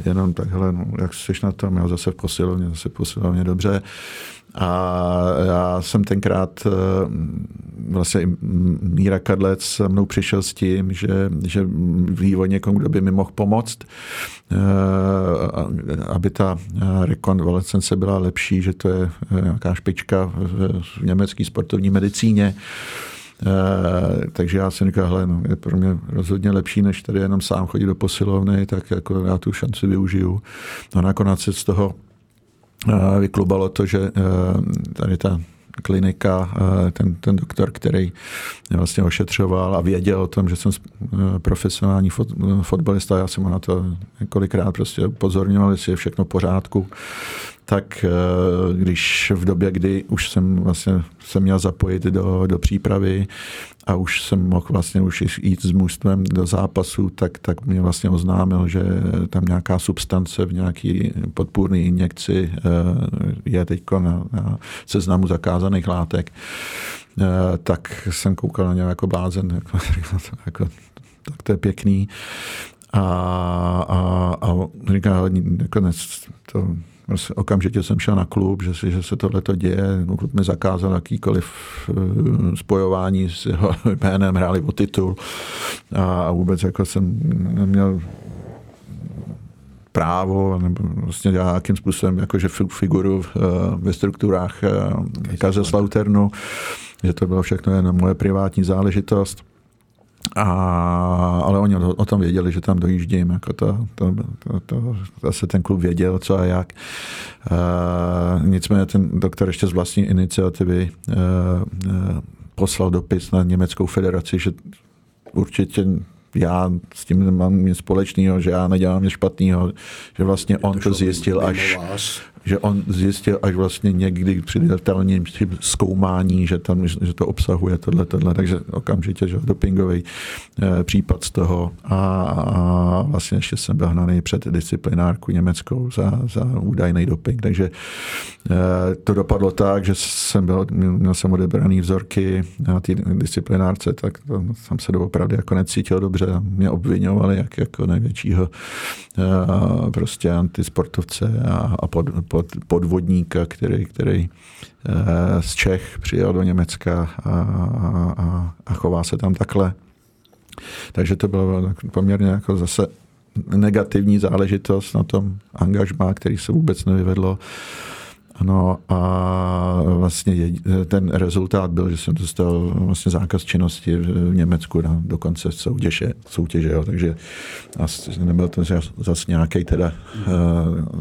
jenom takhle, no, jak jsi na tom, já zase v posilovně, zase v posilovně dobře. A já jsem tenkrát, eh, vlastně Míra Kadlec se mnou přišel s tím, že, že ví o někom, kdo by mi mohl pomoct, eh, aby ta rekonvalescence byla lepší, že to je eh, nějaká špička v německé sportovní medicíně. takže já jsem říkal, hele, no, je pro mě rozhodně lepší, než tady jenom sám chodit do posilovny, tak jako já tu šanci využiju. No nakonec se z toho vyklubalo to, že tady ta klinika, eh, ten, ten doktor, který mě vlastně ošetřoval a věděl o tom, že jsem profesionální fot, fotbalista, já jsem ho na to několikrát prostě upozorňoval, jestli je všechno v pořádku, tak když v době, kdy už jsem vlastně se měl zapojit do, do přípravy, a už jsem mohl vlastně už jít s mužstvem do zápasu, tak, tak mě vlastně oznámil, že tam nějaká substance v nějaký podpůrný injekci eh, je teď na, na seznamu zakázaných látek. Eh, tak jsem koukal na něj jako blázen, jako, jako, tak to je pěkný. A, a, a říká, nakonec to okamžitě jsem šel na klub, že, si, že se tohle to děje. Klub mi zakázal jakýkoliv eh, spojování s jeho jménem, hráli o titul a vůbec jako jsem neměl právo, nebo vlastně nějakým způsobem jakože figuru v, eh, ve strukturách eh, Kazeslouternu, že to bylo všechno jen moje privátní záležitost. A, ale oni o, o tom věděli, že tam dojíždím. Jako to, to, to, to, zase ten klub věděl, co a jak. Uh, nicméně ten doktor ještě z vlastní iniciativy uh, uh, poslal dopis na Německou federaci, že určitě já s tím nemám nic společného, že já nedělám nic špatného, že vlastně on to zjistil až, že on zjistil až vlastně někdy při detailním zkoumání, že, tam, že to obsahuje tohle, tohle, takže okamžitě, že dopingový eh, případ z toho. A, a vlastně ještě jsem byl hnaný před disciplinárku německou za, za údajný doping, takže eh, to dopadlo tak, že jsem byl, měl jsem odebraný vzorky na té disciplinárce, tak tam se doopravdy jako necítil dobře, mě obvinovali jak, jako největšího eh, prostě antisportovce a, a pod, podvodníka, který, který eh, z Čech přijel do Německa a, a, a chová se tam takhle. Takže to bylo poměrně jako zase negativní záležitost na tom angažmá, který se vůbec nevyvedlo. Ano a vlastně ten rezultat byl, že jsem dostal vlastně zákaz činnosti v Německu na dokonce soutěže, soutěže jo, takže nebyl to zase nějaký teda, eh,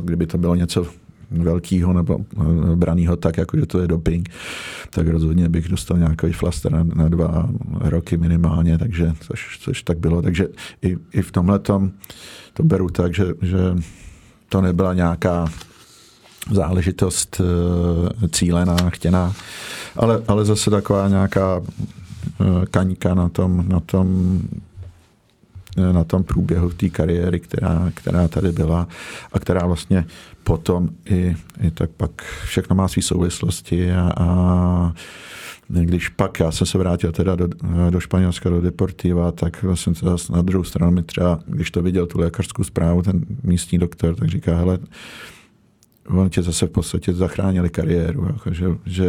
kdyby to bylo něco velkýho nebo eh, braného tak, jako že to je doping, tak rozhodně bych dostal nějaký flaster na, na dva roky minimálně, takže což, což tak bylo. Takže i, i v tomhle to beru tak, že, že to nebyla nějaká záležitost eh, cílená, chtěná, ale, ale zase taková nějaká eh, kaňka na tom, na tom na tom průběhu té kariéry, která, která tady byla a která vlastně potom i, i tak pak všechno má své souvislosti a, a když pak já jsem se vrátil teda do, do Španělska, do Deportiva, tak vlastně na druhou stranu mi třeba, když to viděl tu lékařskou zprávu, ten místní doktor, tak říká, hele, on tě zase v podstatě zachránili kariéru, jako, že, že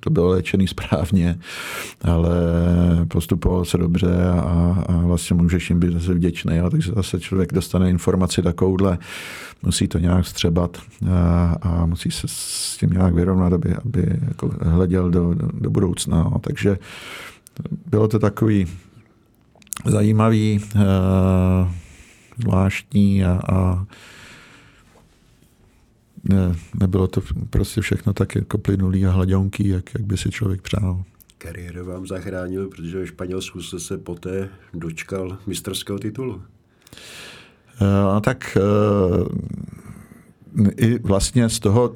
to bylo léčený správně, ale postupovalo se dobře a, a vlastně můžeš jim být zase vděčný. Jo? Takže zase člověk dostane informaci takovouhle, musí to nějak střebat a, a musí se s tím nějak vyrovnat, aby, aby jako hleděl do, do, do budoucna. Jo? Takže bylo to takový zajímavý, zvláštní a, a ne, nebylo to prostě všechno tak jako plynulý a hladěnký, jak, jak by si člověk přál.
Kariéru vám zachránil, protože ve Španělsku jste se poté dočkal mistrského titulu.
No tak e, i vlastně z toho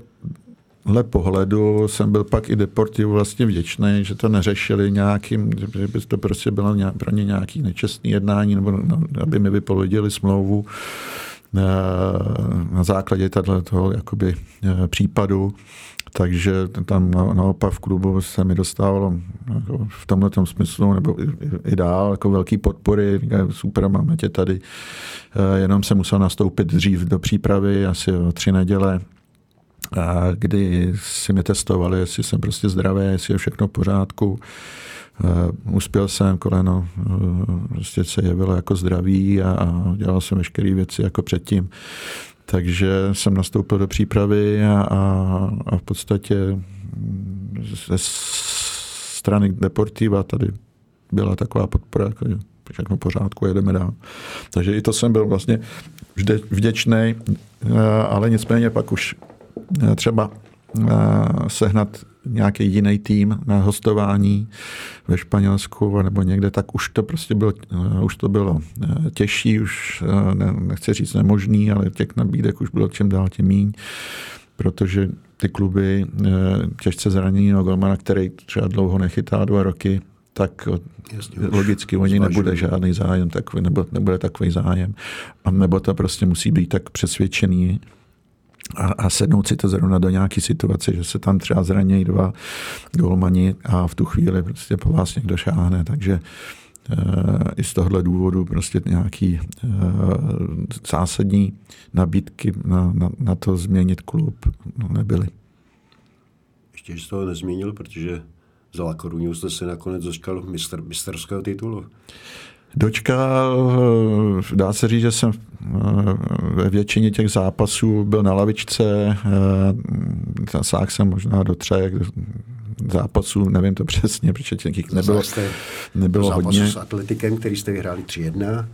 pohledu jsem byl pak i Deportivu vlastně vděčný, že to neřešili nějakým, že by to prostě bylo pro ně nějaký nečestný jednání, nebo no, aby mi vypověděli smlouvu na základě toho jakoby eh, případu. Takže tam naopak v klubu se mi dostávalo jako v tomhle smyslu, nebo i dál, jako velký podpory, super, máme tě tady. Eh, jenom jsem musel nastoupit dřív do přípravy, asi o tři neděle, kdy si mě testovali, jestli jsem prostě zdravý, jestli je všechno v pořádku. Uh, uspěl jsem, koleno uh, prostě se jevilo jako zdravý a, a dělal jsem veškeré věci jako předtím. Takže jsem nastoupil do přípravy a, a, a v podstatě ze strany Deportiva tady byla taková podpora, jako, všechno pořádku, jedeme dál. Takže i to jsem byl vlastně vždy vděčný, ale nicméně pak už třeba sehnat nějaký jiný tým na hostování ve Španělsku nebo někde, tak už to prostě bylo, už to bylo těžší, už ne, nechci říct nemožný, ale těch nabídek už bylo čím dál tím míň, protože ty kluby těžce zraněného golmana, který třeba dlouho nechytá dva roky, tak Jasně, logicky oni nebude žádný zájem takový, nebo nebude takový zájem. A nebo to prostě musí být tak přesvědčený a, a sednout si to zrovna do nějaké situace, že se tam třeba zranějí dva golmani a v tu chvíli prostě po vás někdo šáhne. Takže e, i z tohohle důvodu prostě nějaký e, zásadní nabídky na, na, na to změnit klub nebyly.
Ještě z toho nezmínil, protože za La Coruñu jste se nakonec dočkal mistr, misterského titulu.
Dočkal, dá se říct, že jsem eh, ve většině těch zápasů byl na lavičce, eh, sáhl jsem možná do třech zápasů, nevím to přesně, protože těch nebylo, nebylo hodně.
s Atletikem, který jste vyhráli 3-1,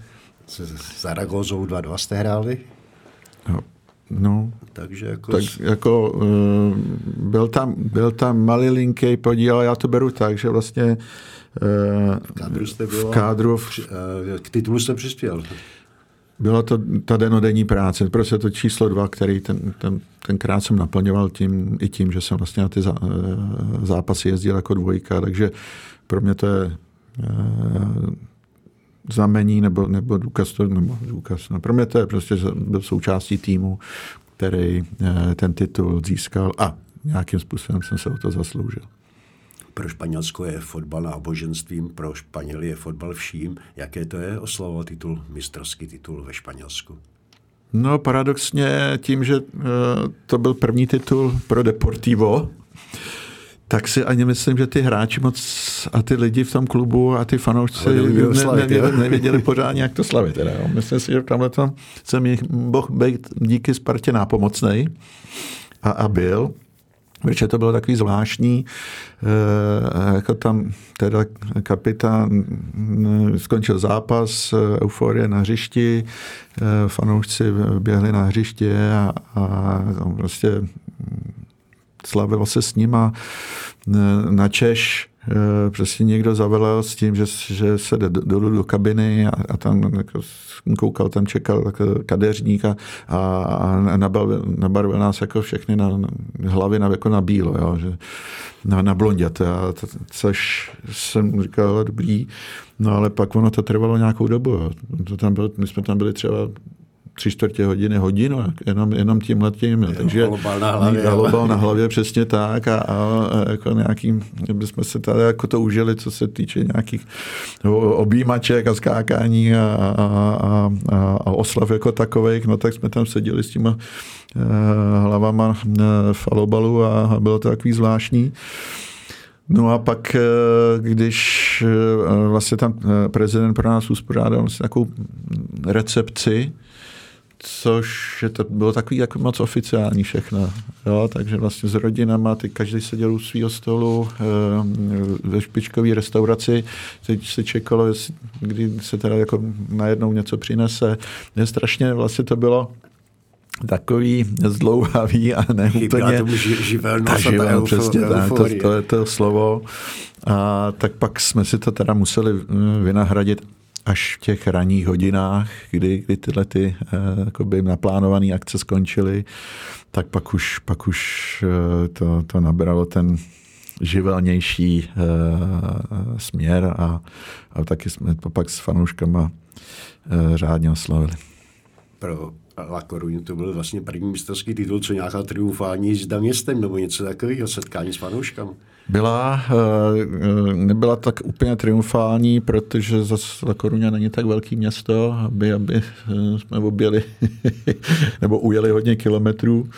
s Zaragozou 2-2 jste hráli.
No, No,
takže jako...
Tak jako byl, tam, byl tam malilinký podíl, ale já to beru tak, že vlastně
v kádru jste bylo, v kádru v, uh, k titulu jste přispěl.
Byla to ta denodenní práce, prostě to číslo dva, který ten, ten, tenkrát jsem naplňoval tím, i tím, že jsem vlastně na ty zá, zápasy jezdil jako dvojka, takže pro mě to je znamení nebo, nebo důkaz, to, nebo důkaz. No, pro mě to je prostě byl součástí týmu, který eh, ten titul získal a nějakým způsobem jsem se o to zasloužil.
Pro Španělsko je fotbal náboženstvím, pro Španěly je fotbal vším. Jaké to je oslavovat titul, mistrovský titul ve Španělsku?
No paradoxně tím, že eh, to byl první titul pro Deportivo, tak si ani myslím, že ty hráči moc a ty lidi v tom klubu a ty fanoušci ne, nevěděli, nevěděli pořádně, jak to slavit. Teda, jo. Myslím si, že v tomhle tom jsem jich mohl být díky Spartě nápomocnej a, a byl. Protože to bylo takový zvláštní, e, jako tam teda kapitán skončil zápas, euforie na hřišti, e, fanoušci běhli na hřiště a, a prostě slavilo se s nima na Češ eh, přesně někdo zavelel s tím, že, že se jde dolů do kabiny a, a tam jako, koukal, tam čekal tak, kadeřník a, a, nabarvil, nabarvil nás jako všechny na, na hlavy na, jako na bílo, jo, že, na, na blonděte, a to, což jsem říkal, dobrý, no ale pak ono to trvalo nějakou dobu. Jo. To tam bylo, my jsme tam byli třeba tři čtvrtě hodiny, hodinu, jenom, jenom tím letím. Takže
holobal na hlavě.
Na hlavě, přesně tak a, a, a jako nějakým, bychom se tady jako to užili, co se týče nějakých objímaček a skákání a, a, a, a, a oslav jako takových, no tak jsme tam seděli s těma eh, hlavama eh, v alobalu a bylo to takový zvláštní. No a pak, eh, když vlastně tam prezident pro nás uspořádal vlastně takovou recepci, což to bylo takový jako moc oficiální všechno. Jo? Takže vlastně s rodinama, ty každý seděl u svého stolu eh, ve špičkové restauraci, teď se čekalo, kdy se teda jako najednou něco přinese. Je strašně vlastně to bylo takový zdlouhavý a ne úplně...
tomu živelnost
ta živel, přesně tak, to, to je to slovo. A tak pak jsme si to teda museli eh, vynahradit až v těch ranních hodinách, kdy, kdy tyhle ty uh, naplánované akce skončily, tak pak už, pak už uh, to, to nabralo ten živelnější uh, směr a, a taky jsme to pak s fanouškama řádně oslavili.
Pro La Coruña to byl vlastně první mistrovský titul, co nějaká triumfální jízda městem nebo něco takového, setkání s fanouškami.
Byla, eh, nebyla tak úplně triumfální, protože zase La Coruña není tak velký město, aby, aby eh, jsme objeli nebo ujeli hodně kilometrů.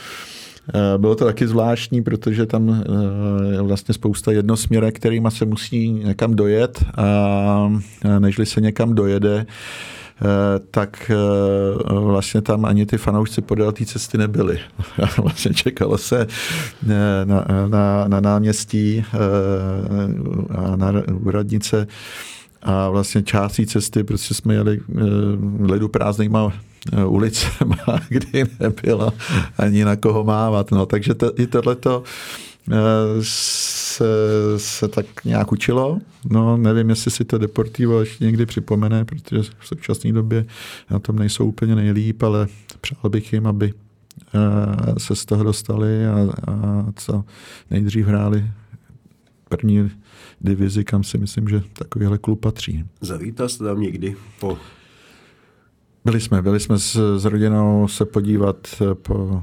Eh, bylo to taky zvláštní, protože tam je vlastně spousta jednosměrek, kterýma se musí někam dojet a nežli se někam dojede, Eh, tak eh, vlastně tam ani ty fanoušci podél té cesty nebyli. vlastně čekalo se eh, na, na, na náměstí a na úradnice a vlastně částí cesty prostě jsme jeli ledu prázdnýma ulicema, kdy nebylo ani na koho mávat. No, takže to, i tohleto se, se tak nějak učilo. No, nevím, jestli si to Deportivo ještě někdy připomene, protože v současné době na tom nejsou úplně nejlíp, ale přál bych jim, aby se z toho dostali a, a co nejdřív hráli první divizi, kam si myslím, že takovýhle klub patří.
Zavítal jste tam někdy po...
Byli jsme, byli jsme s, s rodinou se podívat eh, po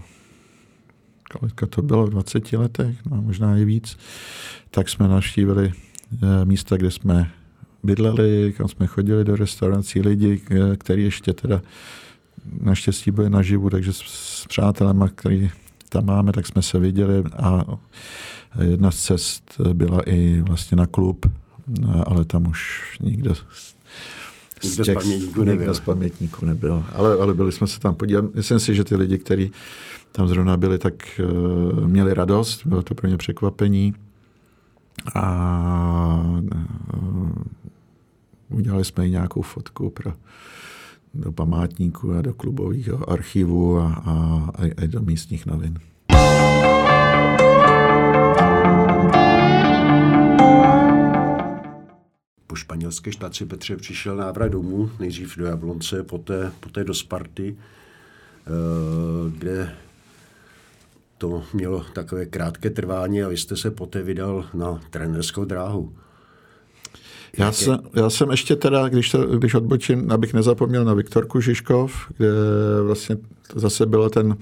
kolika to bylo, v 20 letech, no, možná i víc, tak jsme navštívili eh, místa, kde jsme bydleli, kam jsme chodili do restaurací, lidi, eh, kteří ještě teda naštěstí byli naživu, takže s přátelema, který tam máme, tak jsme se viděli a jedna z cest byla i vlastně na klub, ale tam už nikdo
z, těch, z pamětníků nebyl. Nikdo
z pamětníků nebyl. Ale, ale byli jsme se tam podívat. Myslím si, že ty lidi, kteří tam zrovna byli, tak uh, měli radost. Bylo to pro ně překvapení. A uh, udělali jsme i nějakou fotku pro do památníku a do klubových archivů a, a, a, a do místních novin.
Po španělské štaci Petře přišel návrat domů, nejdřív do Jablonce, poté, poté do Sparty, eh, kde to mělo takové krátké trvání a vy jste se poté vydal na trenerskou dráhu.
Já jsem, já jsem ještě teda, když, to, když odbočím, abych nezapomněl na Viktorku Žižkov, kde vlastně zase bylo ten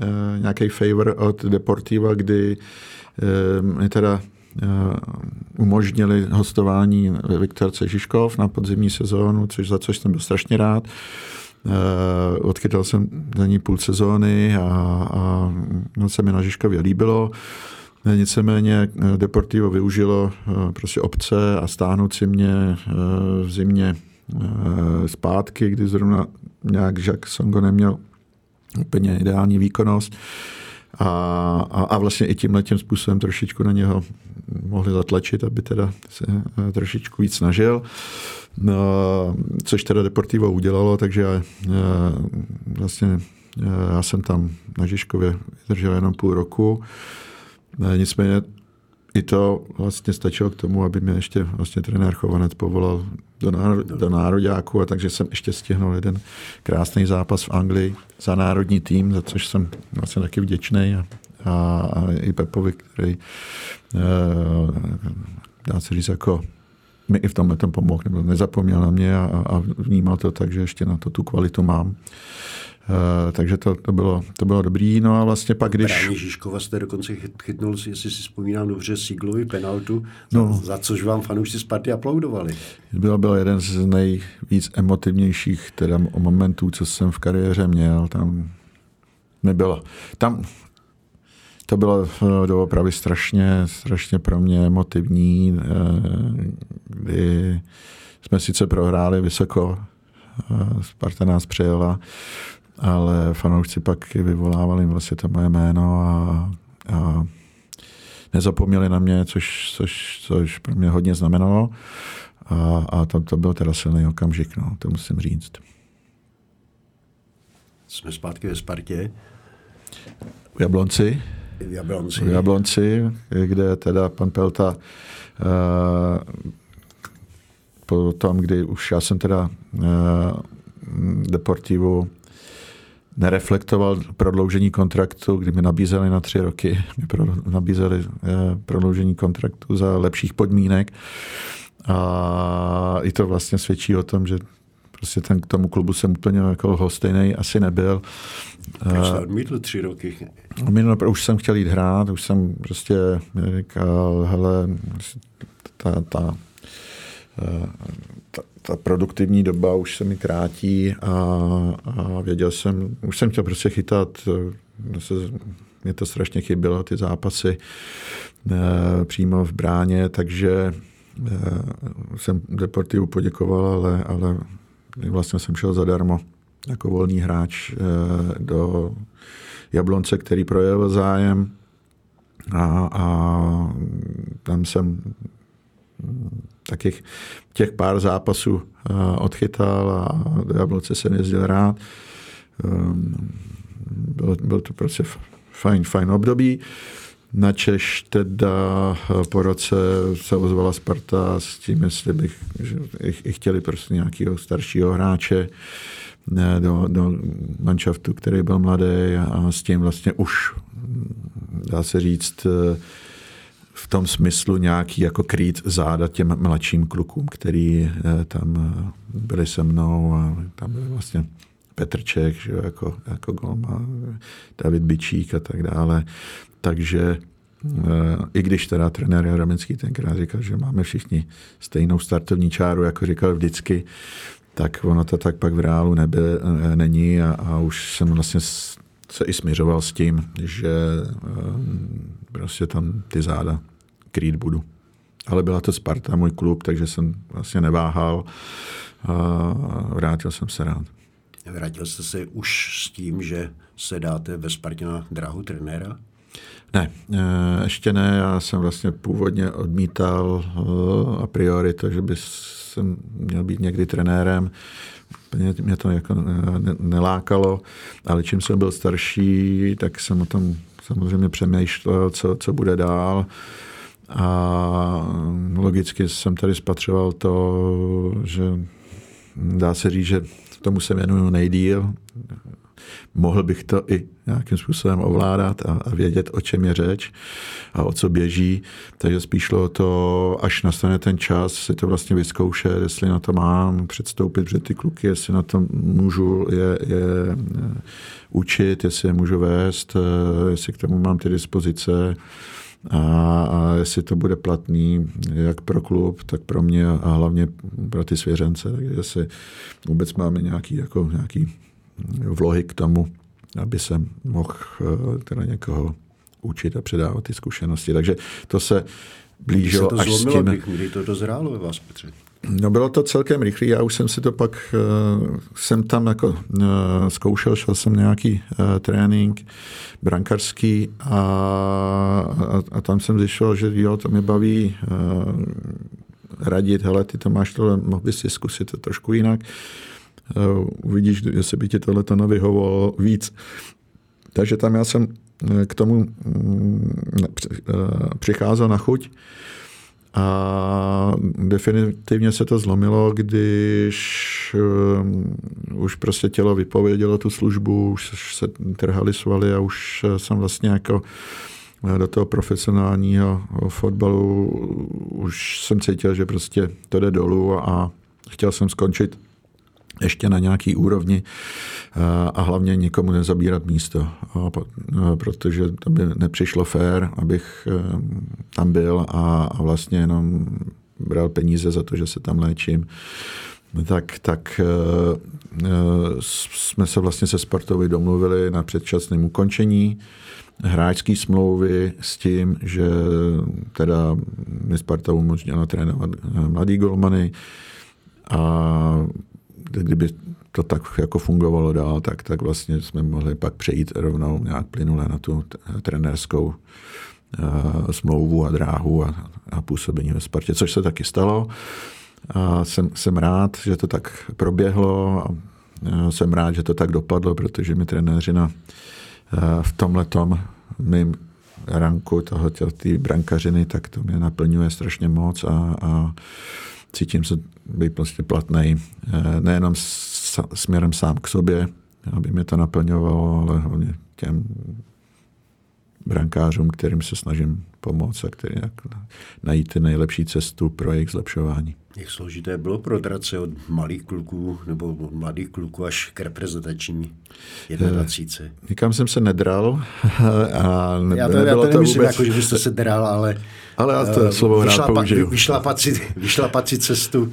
e, nějaký favor od Deportiva, kdy e, mi teda e, umožnili hostování Viktorce Žižkov na podzimní sezónu, což za což jsem byl strašně rád. Odchytal jsem za ní půl sezóny a, a no, se mi na Žižkově líbilo. Nicméně eh, Deportivo využilo eh, prostě obce a stáhnout si mě eh, v zimě zpátky, kdy zrovna nějak Jacques Songo neměl úplně ideální výkonnost. A, a, a vlastně i tímhle tím způsobem trošičku na něho mohli zatlačit, aby teda se trošičku víc snažil. No, což teda Deportivo udělalo, takže já, vlastně já jsem tam na Žižkově vydržel jenom půl roku. Nicméně i to vlastně stačilo k tomu, aby mě ještě vlastně trenér Chovanec povolal do, náro, do nároďáku a takže jsem ještě stihnul jeden krásný zápas v Anglii za národní tým, za což jsem vlastně taky vděčný a, a, a i Pepovi, který e, dá se říct jako mi i v tomhle tom pomohl, nebo nezapomněl na mě a, a vnímal to tak, že ještě na to tu kvalitu mám. Uh, takže to, to, bylo, to bylo dobrý. No a vlastně pak, když...
Právě Žižkova jste dokonce chytnul, jestli si vzpomínám dobře, Siglovi penaltu, no. za, za což vám fanoušci z party aplaudovali.
Bylo, byl jeden z nejvíc emotivnějších teda momentů, co jsem v kariéře měl. Tam nebylo. Tam to bylo eh, doopravdy strašně, strašně pro mě emotivní, eh, kdy jsme sice prohráli vysoko, Sparta nás přejela, ale fanoušci pak vyvolávali vlastně to moje jméno a, a nezapomněli na mě, což, což, což pro mě hodně znamenalo. A, a to, to byl teda silný okamžik, no, to musím říct.
Jsme zpátky ve Spartě.
V Jablonci.
V Jablonci.
V Jablonci, kde teda pan Pelta uh, po tom, kdy už já jsem teda uh, Deportivu nereflektoval prodloužení kontraktu, kdy mi nabízeli na tři roky, mi pro, nabízeli eh, prodloužení kontraktu za lepších podmínek. A i to vlastně svědčí o tom, že prostě ten, k tomu klubu jsem úplně jako hostejný asi nebyl.
Proč jste odmítl tři roky?
Minul, už jsem chtěl jít hrát, už jsem prostě říkal, hele, ta, ta, eh, ta, ta produktivní doba už se mi krátí a, a věděl jsem, už jsem chtěl prostě chytat, se, mě to strašně chybělo, ty zápasy e, přímo v bráně, takže e, jsem Deportivu poděkoval, ale, ale vlastně jsem šel zadarmo jako volný hráč e, do Jablonce, který projevil zájem a, a tam jsem takých těch pár zápasů eh, odchytal a do Jablonce jsem jezdil rád. Ehm, byl, byl to prostě fajn, fajn období. Na Češ teda po roce se ozvala Sparta s tím, jestli bych že i chtěli prostě nějakého staršího hráče do, do manšaftu, který byl mladý a s tím vlastně už, dá se říct, v tom smyslu nějaký jako krýt záda těm mladším klukům, který eh, tam eh, byli se mnou a tam byl vlastně Petrček, že jako, jako golma, David Bičík a tak dále. Takže eh, i když teda trenér Jaromecký tenkrát říkal, že máme všichni stejnou startovní čáru, jako říkal vždycky, tak ono to tak pak v reálu nebe, není a, a už jsem vlastně se i směřoval s tím, že prostě tam ty záda krýt budu. Ale byla to Sparta, můj klub, takže jsem vlastně neváhal a vrátil jsem se rád.
Vrátil jste se už s tím, že se dáte ve Spartě na dráhu trenéra?
Ne, e, ještě ne. Já jsem vlastně původně odmítal e, a priori to, že by jsem měl být někdy trenérem. Mě, mě to jako nelákalo, ale čím jsem byl starší, tak jsem o tom samozřejmě přemýšlel, co, co bude dál. A logicky jsem tady spatřoval to, že dá se říct, že tomu se věnuju nejdíl. Mohl bych to i nějakým způsobem ovládat a, a vědět, o čem je řeč a o co běží. Takže spíš šlo to, až nastane ten čas, si to vlastně vyzkoušet, jestli na to mám předstoupit před ty kluky, jestli na to můžu je, je učit, jestli je můžu vést, jestli k tomu mám ty dispozice a, a jestli to bude platný jak pro klub, tak pro mě a hlavně pro ty svěřence, takže jestli vůbec máme nějaký, jako, nějaký vlohy k tomu, aby se mohl eh, teda někoho učit a předávat ty zkušenosti. Takže to se blížilo až
s tím... Kdy to dozrálo ve vás, Petře?
No bylo to celkem rychlé, já už jsem si to pak, uh, jsem tam jako uh, zkoušel, šel jsem nějaký uh, trénink brankarský a, a, a tam jsem zjišťoval, že jo, to mě baví radit, hele, ty to máš tohle, mohl bys si zkusit to trošku jinak. Uvidíš, jestli by ti tohle to nevyhovovalo víc. Takže tam já jsem k tomu um, přicházel na chuť. A definitivně se to zlomilo, když um, už prostě tělo vypovědělo tu službu, už se trhali svaly a už jsem vlastně jako eh, do toho profesionálního fotbalu už jsem cítil, že prostě to jde dolů a chtěl jsem skončit ještě na nějaký úrovni eh, a hlavně nikomu nezabírat místo, eh, protože to by nepřišlo fér, abych eh, tam byl a vlastně jenom bral peníze za to, že se tam léčím. Tak, tak jsme se vlastně se Spartovi domluvili na předčasném ukončení hráčské smlouvy s tím, že teda mi Sparta umožnila trénovat mladý golmany a kdyby to tak jako fungovalo dál, tak, tak vlastně jsme mohli pak přejít rovnou nějak plynule na tu trenérskou uh, smlouvu a dráhu a, a působení ve Spartě, což se taky stalo. A jsem, jsem rád, že to tak proběhlo a jsem rád, že to tak dopadlo, protože mi trenéři na, v tomhletom mým ranku toho, té brankařiny, tak to mě naplňuje strašně moc a, a cítím se být prostě platný eh, nejenom směrem sám k sobě, aby mě to naplňovalo, ale hlavně těm brankářům, kterým se snažím pomoct a který jak najít ty nejlepší cestu pro jejich zlepšování.
Jak složité bylo pro drace od malých kluků nebo od mladých kluků až k reprezentační jednadvacíce?
Nikam jsem se nedral. A
ne, já to, já to nemyslím, vůbec... jako, že byste se dral, ale
ale já to uh, slovo rád použiju.
Vyšlapat si, vyšlapat si cestu. Uh,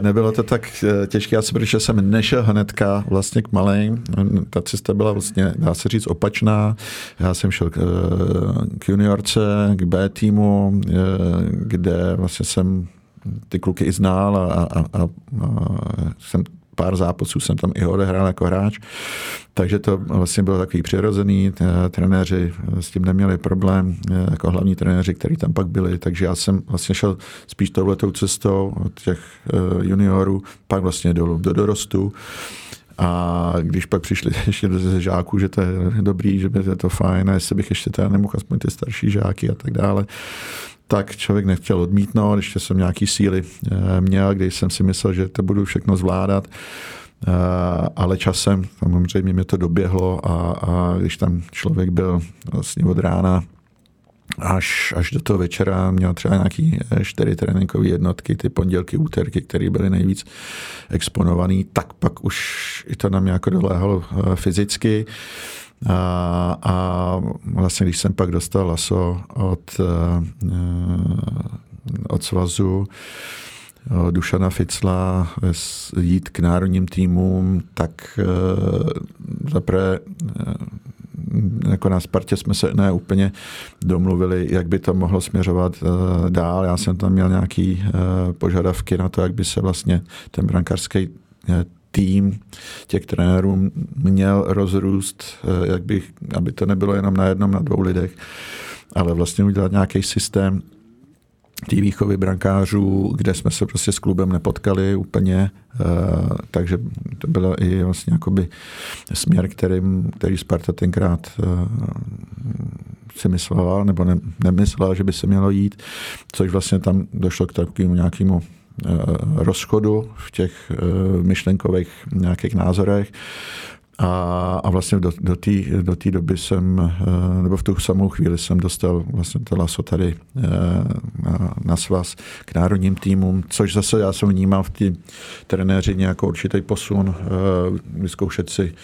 nebylo to tak těžké, asi protože jsem nešel hnedka vlastně k malým. Ta cesta byla vlastně, dá se říct, opačná. Já jsem šel k, k juniorce, k B týmu, kde vlastně jsem ty kluky i znal a, a, a, a jsem pár zápasů jsem tam i odehrál jako hráč, takže to vlastně bylo takový přirozený, trenéři s tím neměli problém, jako hlavní trenéři, kteří tam pak byli, takže já jsem vlastně šel spíš touhletou cestou od těch eh, juniorů, pak vlastně dolů do dorostu. A když pak přišli ještě ze žáků, že to je dobrý, že je to fajn, a jestli bych ještě teda nemohl aspoň ty starší žáky a tak dále, tak člověk nechtěl odmítnout, ještě jsem nějaký síly eh, měl, když jsem si myslel, že to budu všechno zvládat, eh, ale časem samozřejmě mě to doběhlo a, a když tam člověk byl vlastně od rána až, až do toho večera měl třeba nějaký čtyři tréninkové jednotky, ty pondělky, úterky, které byly nejvíc exponované, tak pak už i to na mě jako doléhalo fyzicky. A, a vlastně, když jsem pak dostal laso od, eh, od svazu, od Dušana Ficla jít k národním týmům, tak eh, zaprvé eh, jako na Spartě jsme se ne úplně domluvili, jak by to mohlo směřovat dál. Já jsem tam měl nějaký požadavky na to, jak by se vlastně ten brankářský tým těch trenérů měl rozrůst, eh, jak bych, aby to nebylo jenom na jednom, na dvou lidech, ale vlastně udělat nějaký systém té výchovy brankářů, kde jsme se prostě s klubem nepotkali úplně, eh, takže to byl i vlastně jakoby směr, kterým, který Sparta tenkrát eh, si myslela, nebo ne, nemyslela, že by se mělo jít, což vlastně tam došlo k takovému nějakému rozchodu v těch eh, myšlenkových nějakých názorech. A, a vlastně do, do té do doby jsem, eh, nebo v tu samou chvíli jsem dostal vlastně to laso tady na, na svaz k národním týmům, což zase já jsem vnímal v té trenéři jako určitý posun, vyzkoušet si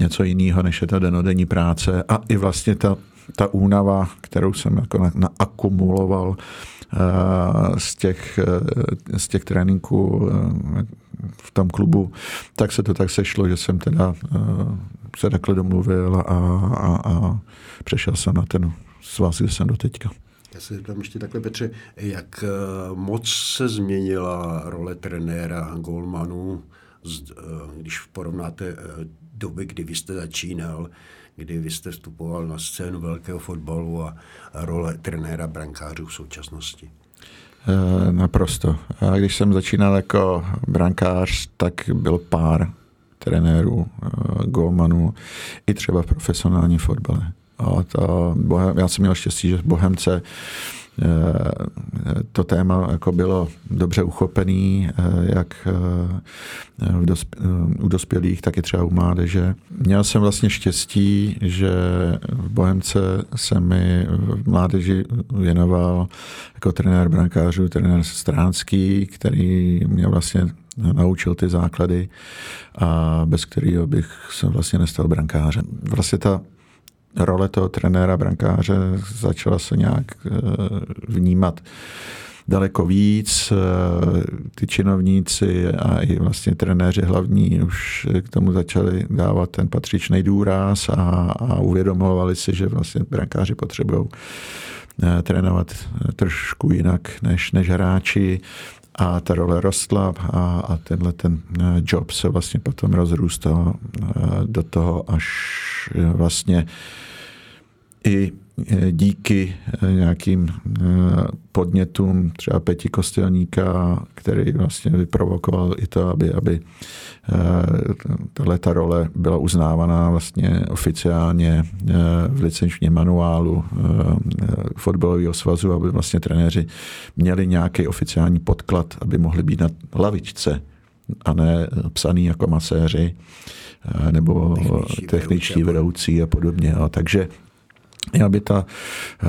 něco jiného, než je ta denodenní práce a i vlastně ta, ta únava, kterou jsem jako naakumuloval na Eh, z těch, eh, z těch tréninků eh, v tom klubu, tak se to tak sešlo, že jsem teda se takhle domluvil a, a, a přešel jsem na ten svaz, kde jsem do teďka.
Já se tam ještě takhle, Petře, jak moc se změnila role trenéra Golmanu, když porovnáte doby, kdy vy jste začínal, kdy vy jste vstupoval na scénu velkého fotbalu a role trenéra brankářů v současnosti?
E, naprosto. A když jsem začínal jako brankář, tak byl pár trenérů, e, golmanů, i třeba v profesionální fotbale. A to, já jsem měl štěstí, že v Bohemce Eh, to téma jako bylo dobře uchopený, eh, jak eh, u dospělých, tak i třeba u mládeže. Měl jsem vlastně štěstí, že v Bohemce se mi v mládeži věnoval jako trenér brankářů, trenér Stránský, který mě vlastně naučil ty základy a bez kterého bych se vlastně nestal brankářem. Vlastně ta role toho trenéra brankáře začala se nějak eh, vnímat daleko víc. Eh, ty činovníci a i vlastně trenéři hlavní už k tomu začali dávat ten patřičný důraz a, a uvědomovali si, že vlastně brankáři potřebují eh, trénovat trošku jinak než, než hráči a ta role rostla a, a tenhle ten job se vlastně potom rozrůstal do toho, až vlastně i e, díky e, nějakým e, podnětům třeba Peti Kostelníka, který vlastně vyprovokoval i to, aby, aby tahle ta role byla uznávaná vlastně oficiálně v licenčním manuálu fotbalového svazu, aby vlastně trenéři měli nějaký oficiální podklad, aby mohli být na lavičce a ne psaný jako maséři nebo techničtí, techničtí vedoucí a podobně. Takže aby, ta, eh,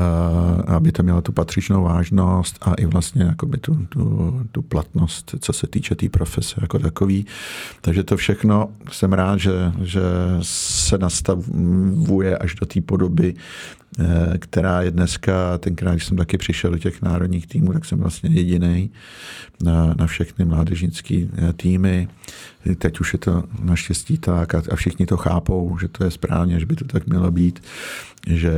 aby to mělo tu patřičnou vážnost a i vlastně jakoby tu, tu, tu platnost, co se týče té tý profese jako takový. Takže to všechno jsem rád, že, že se nastavuje až do té podoby, eh, která je dneska, tenkrát, když jsem taky přišel do těch národních týmů, tak jsem vlastně jediný na, na všechny mládežnické eh, týmy. Teď už je to naštěstí tak a, a všichni to chápou, že to je správně, že by to tak mělo být že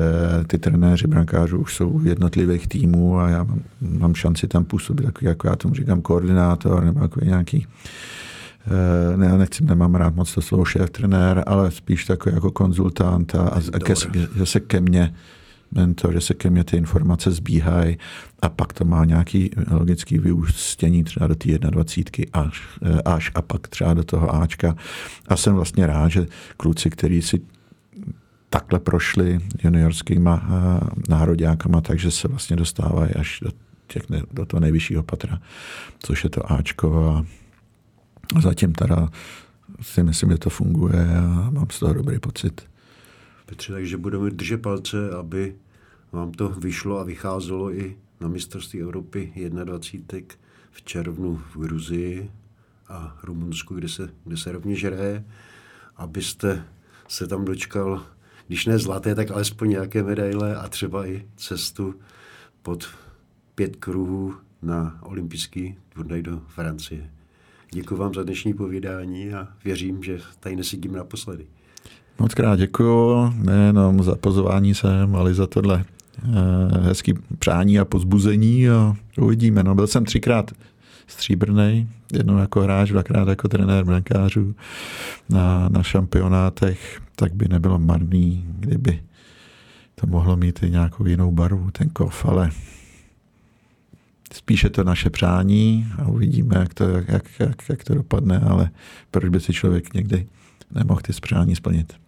ty trenéři brankářů už jsou jednotlivých týmů a já mám, mám šanci tam působit jako, jako já tomu říkám koordinátor nebo jako nějaký eh, ne, nechci, nemám rád moc to slovo šéf trenér, ale spíš takový jako konzultant a, a ke, že se ke mně mentor, že se ke mně ty informace zbíhají a pak to má nějaký logický vyústění třeba do té 21 až, eh, až a pak třeba do toho Ačka. A jsem vlastně rád, že kluci, kteří si takhle prošli juniorskýma eh, nároďákama, takže se vlastně dostávají až do, těch, do toho nejvyššího patra, což je to Ačko a zatím teda si myslím, že to funguje a mám z toho dobrý pocit.
Petře, takže budeme držet palce, aby vám to vyšlo a vycházelo i na mistrovství Evropy 21 v červnu v Gruzii a Rumunsku, kde se, kde se rovněž hraje, abyste se tam dočkal, když ne zlaté, tak alespoň nějaké medaile a třeba i cestu pod pět kruhů na olympijský turnaj do Francie. Děkuji vám za dnešní povídání a věřím, že tady nesedím naposledy.
Moc krát děkuji, nejenom za pozvání sem, ale za tohle eh, hezký přání a pozbuzení a uvidíme. No, byl jsem třikrát stříbrný, jednou jako hráč, dvakrát jako trenér brankářů na, na šampionátech, tak by nebylo marný, kdyby to mohlo mít i nějakou jinou barvu, ten kov, ale spíše to naše přání a uvidíme, jak to, jak, jak, jak to dopadne, ale proč by si člověk někdy nemohl ty přání splnit.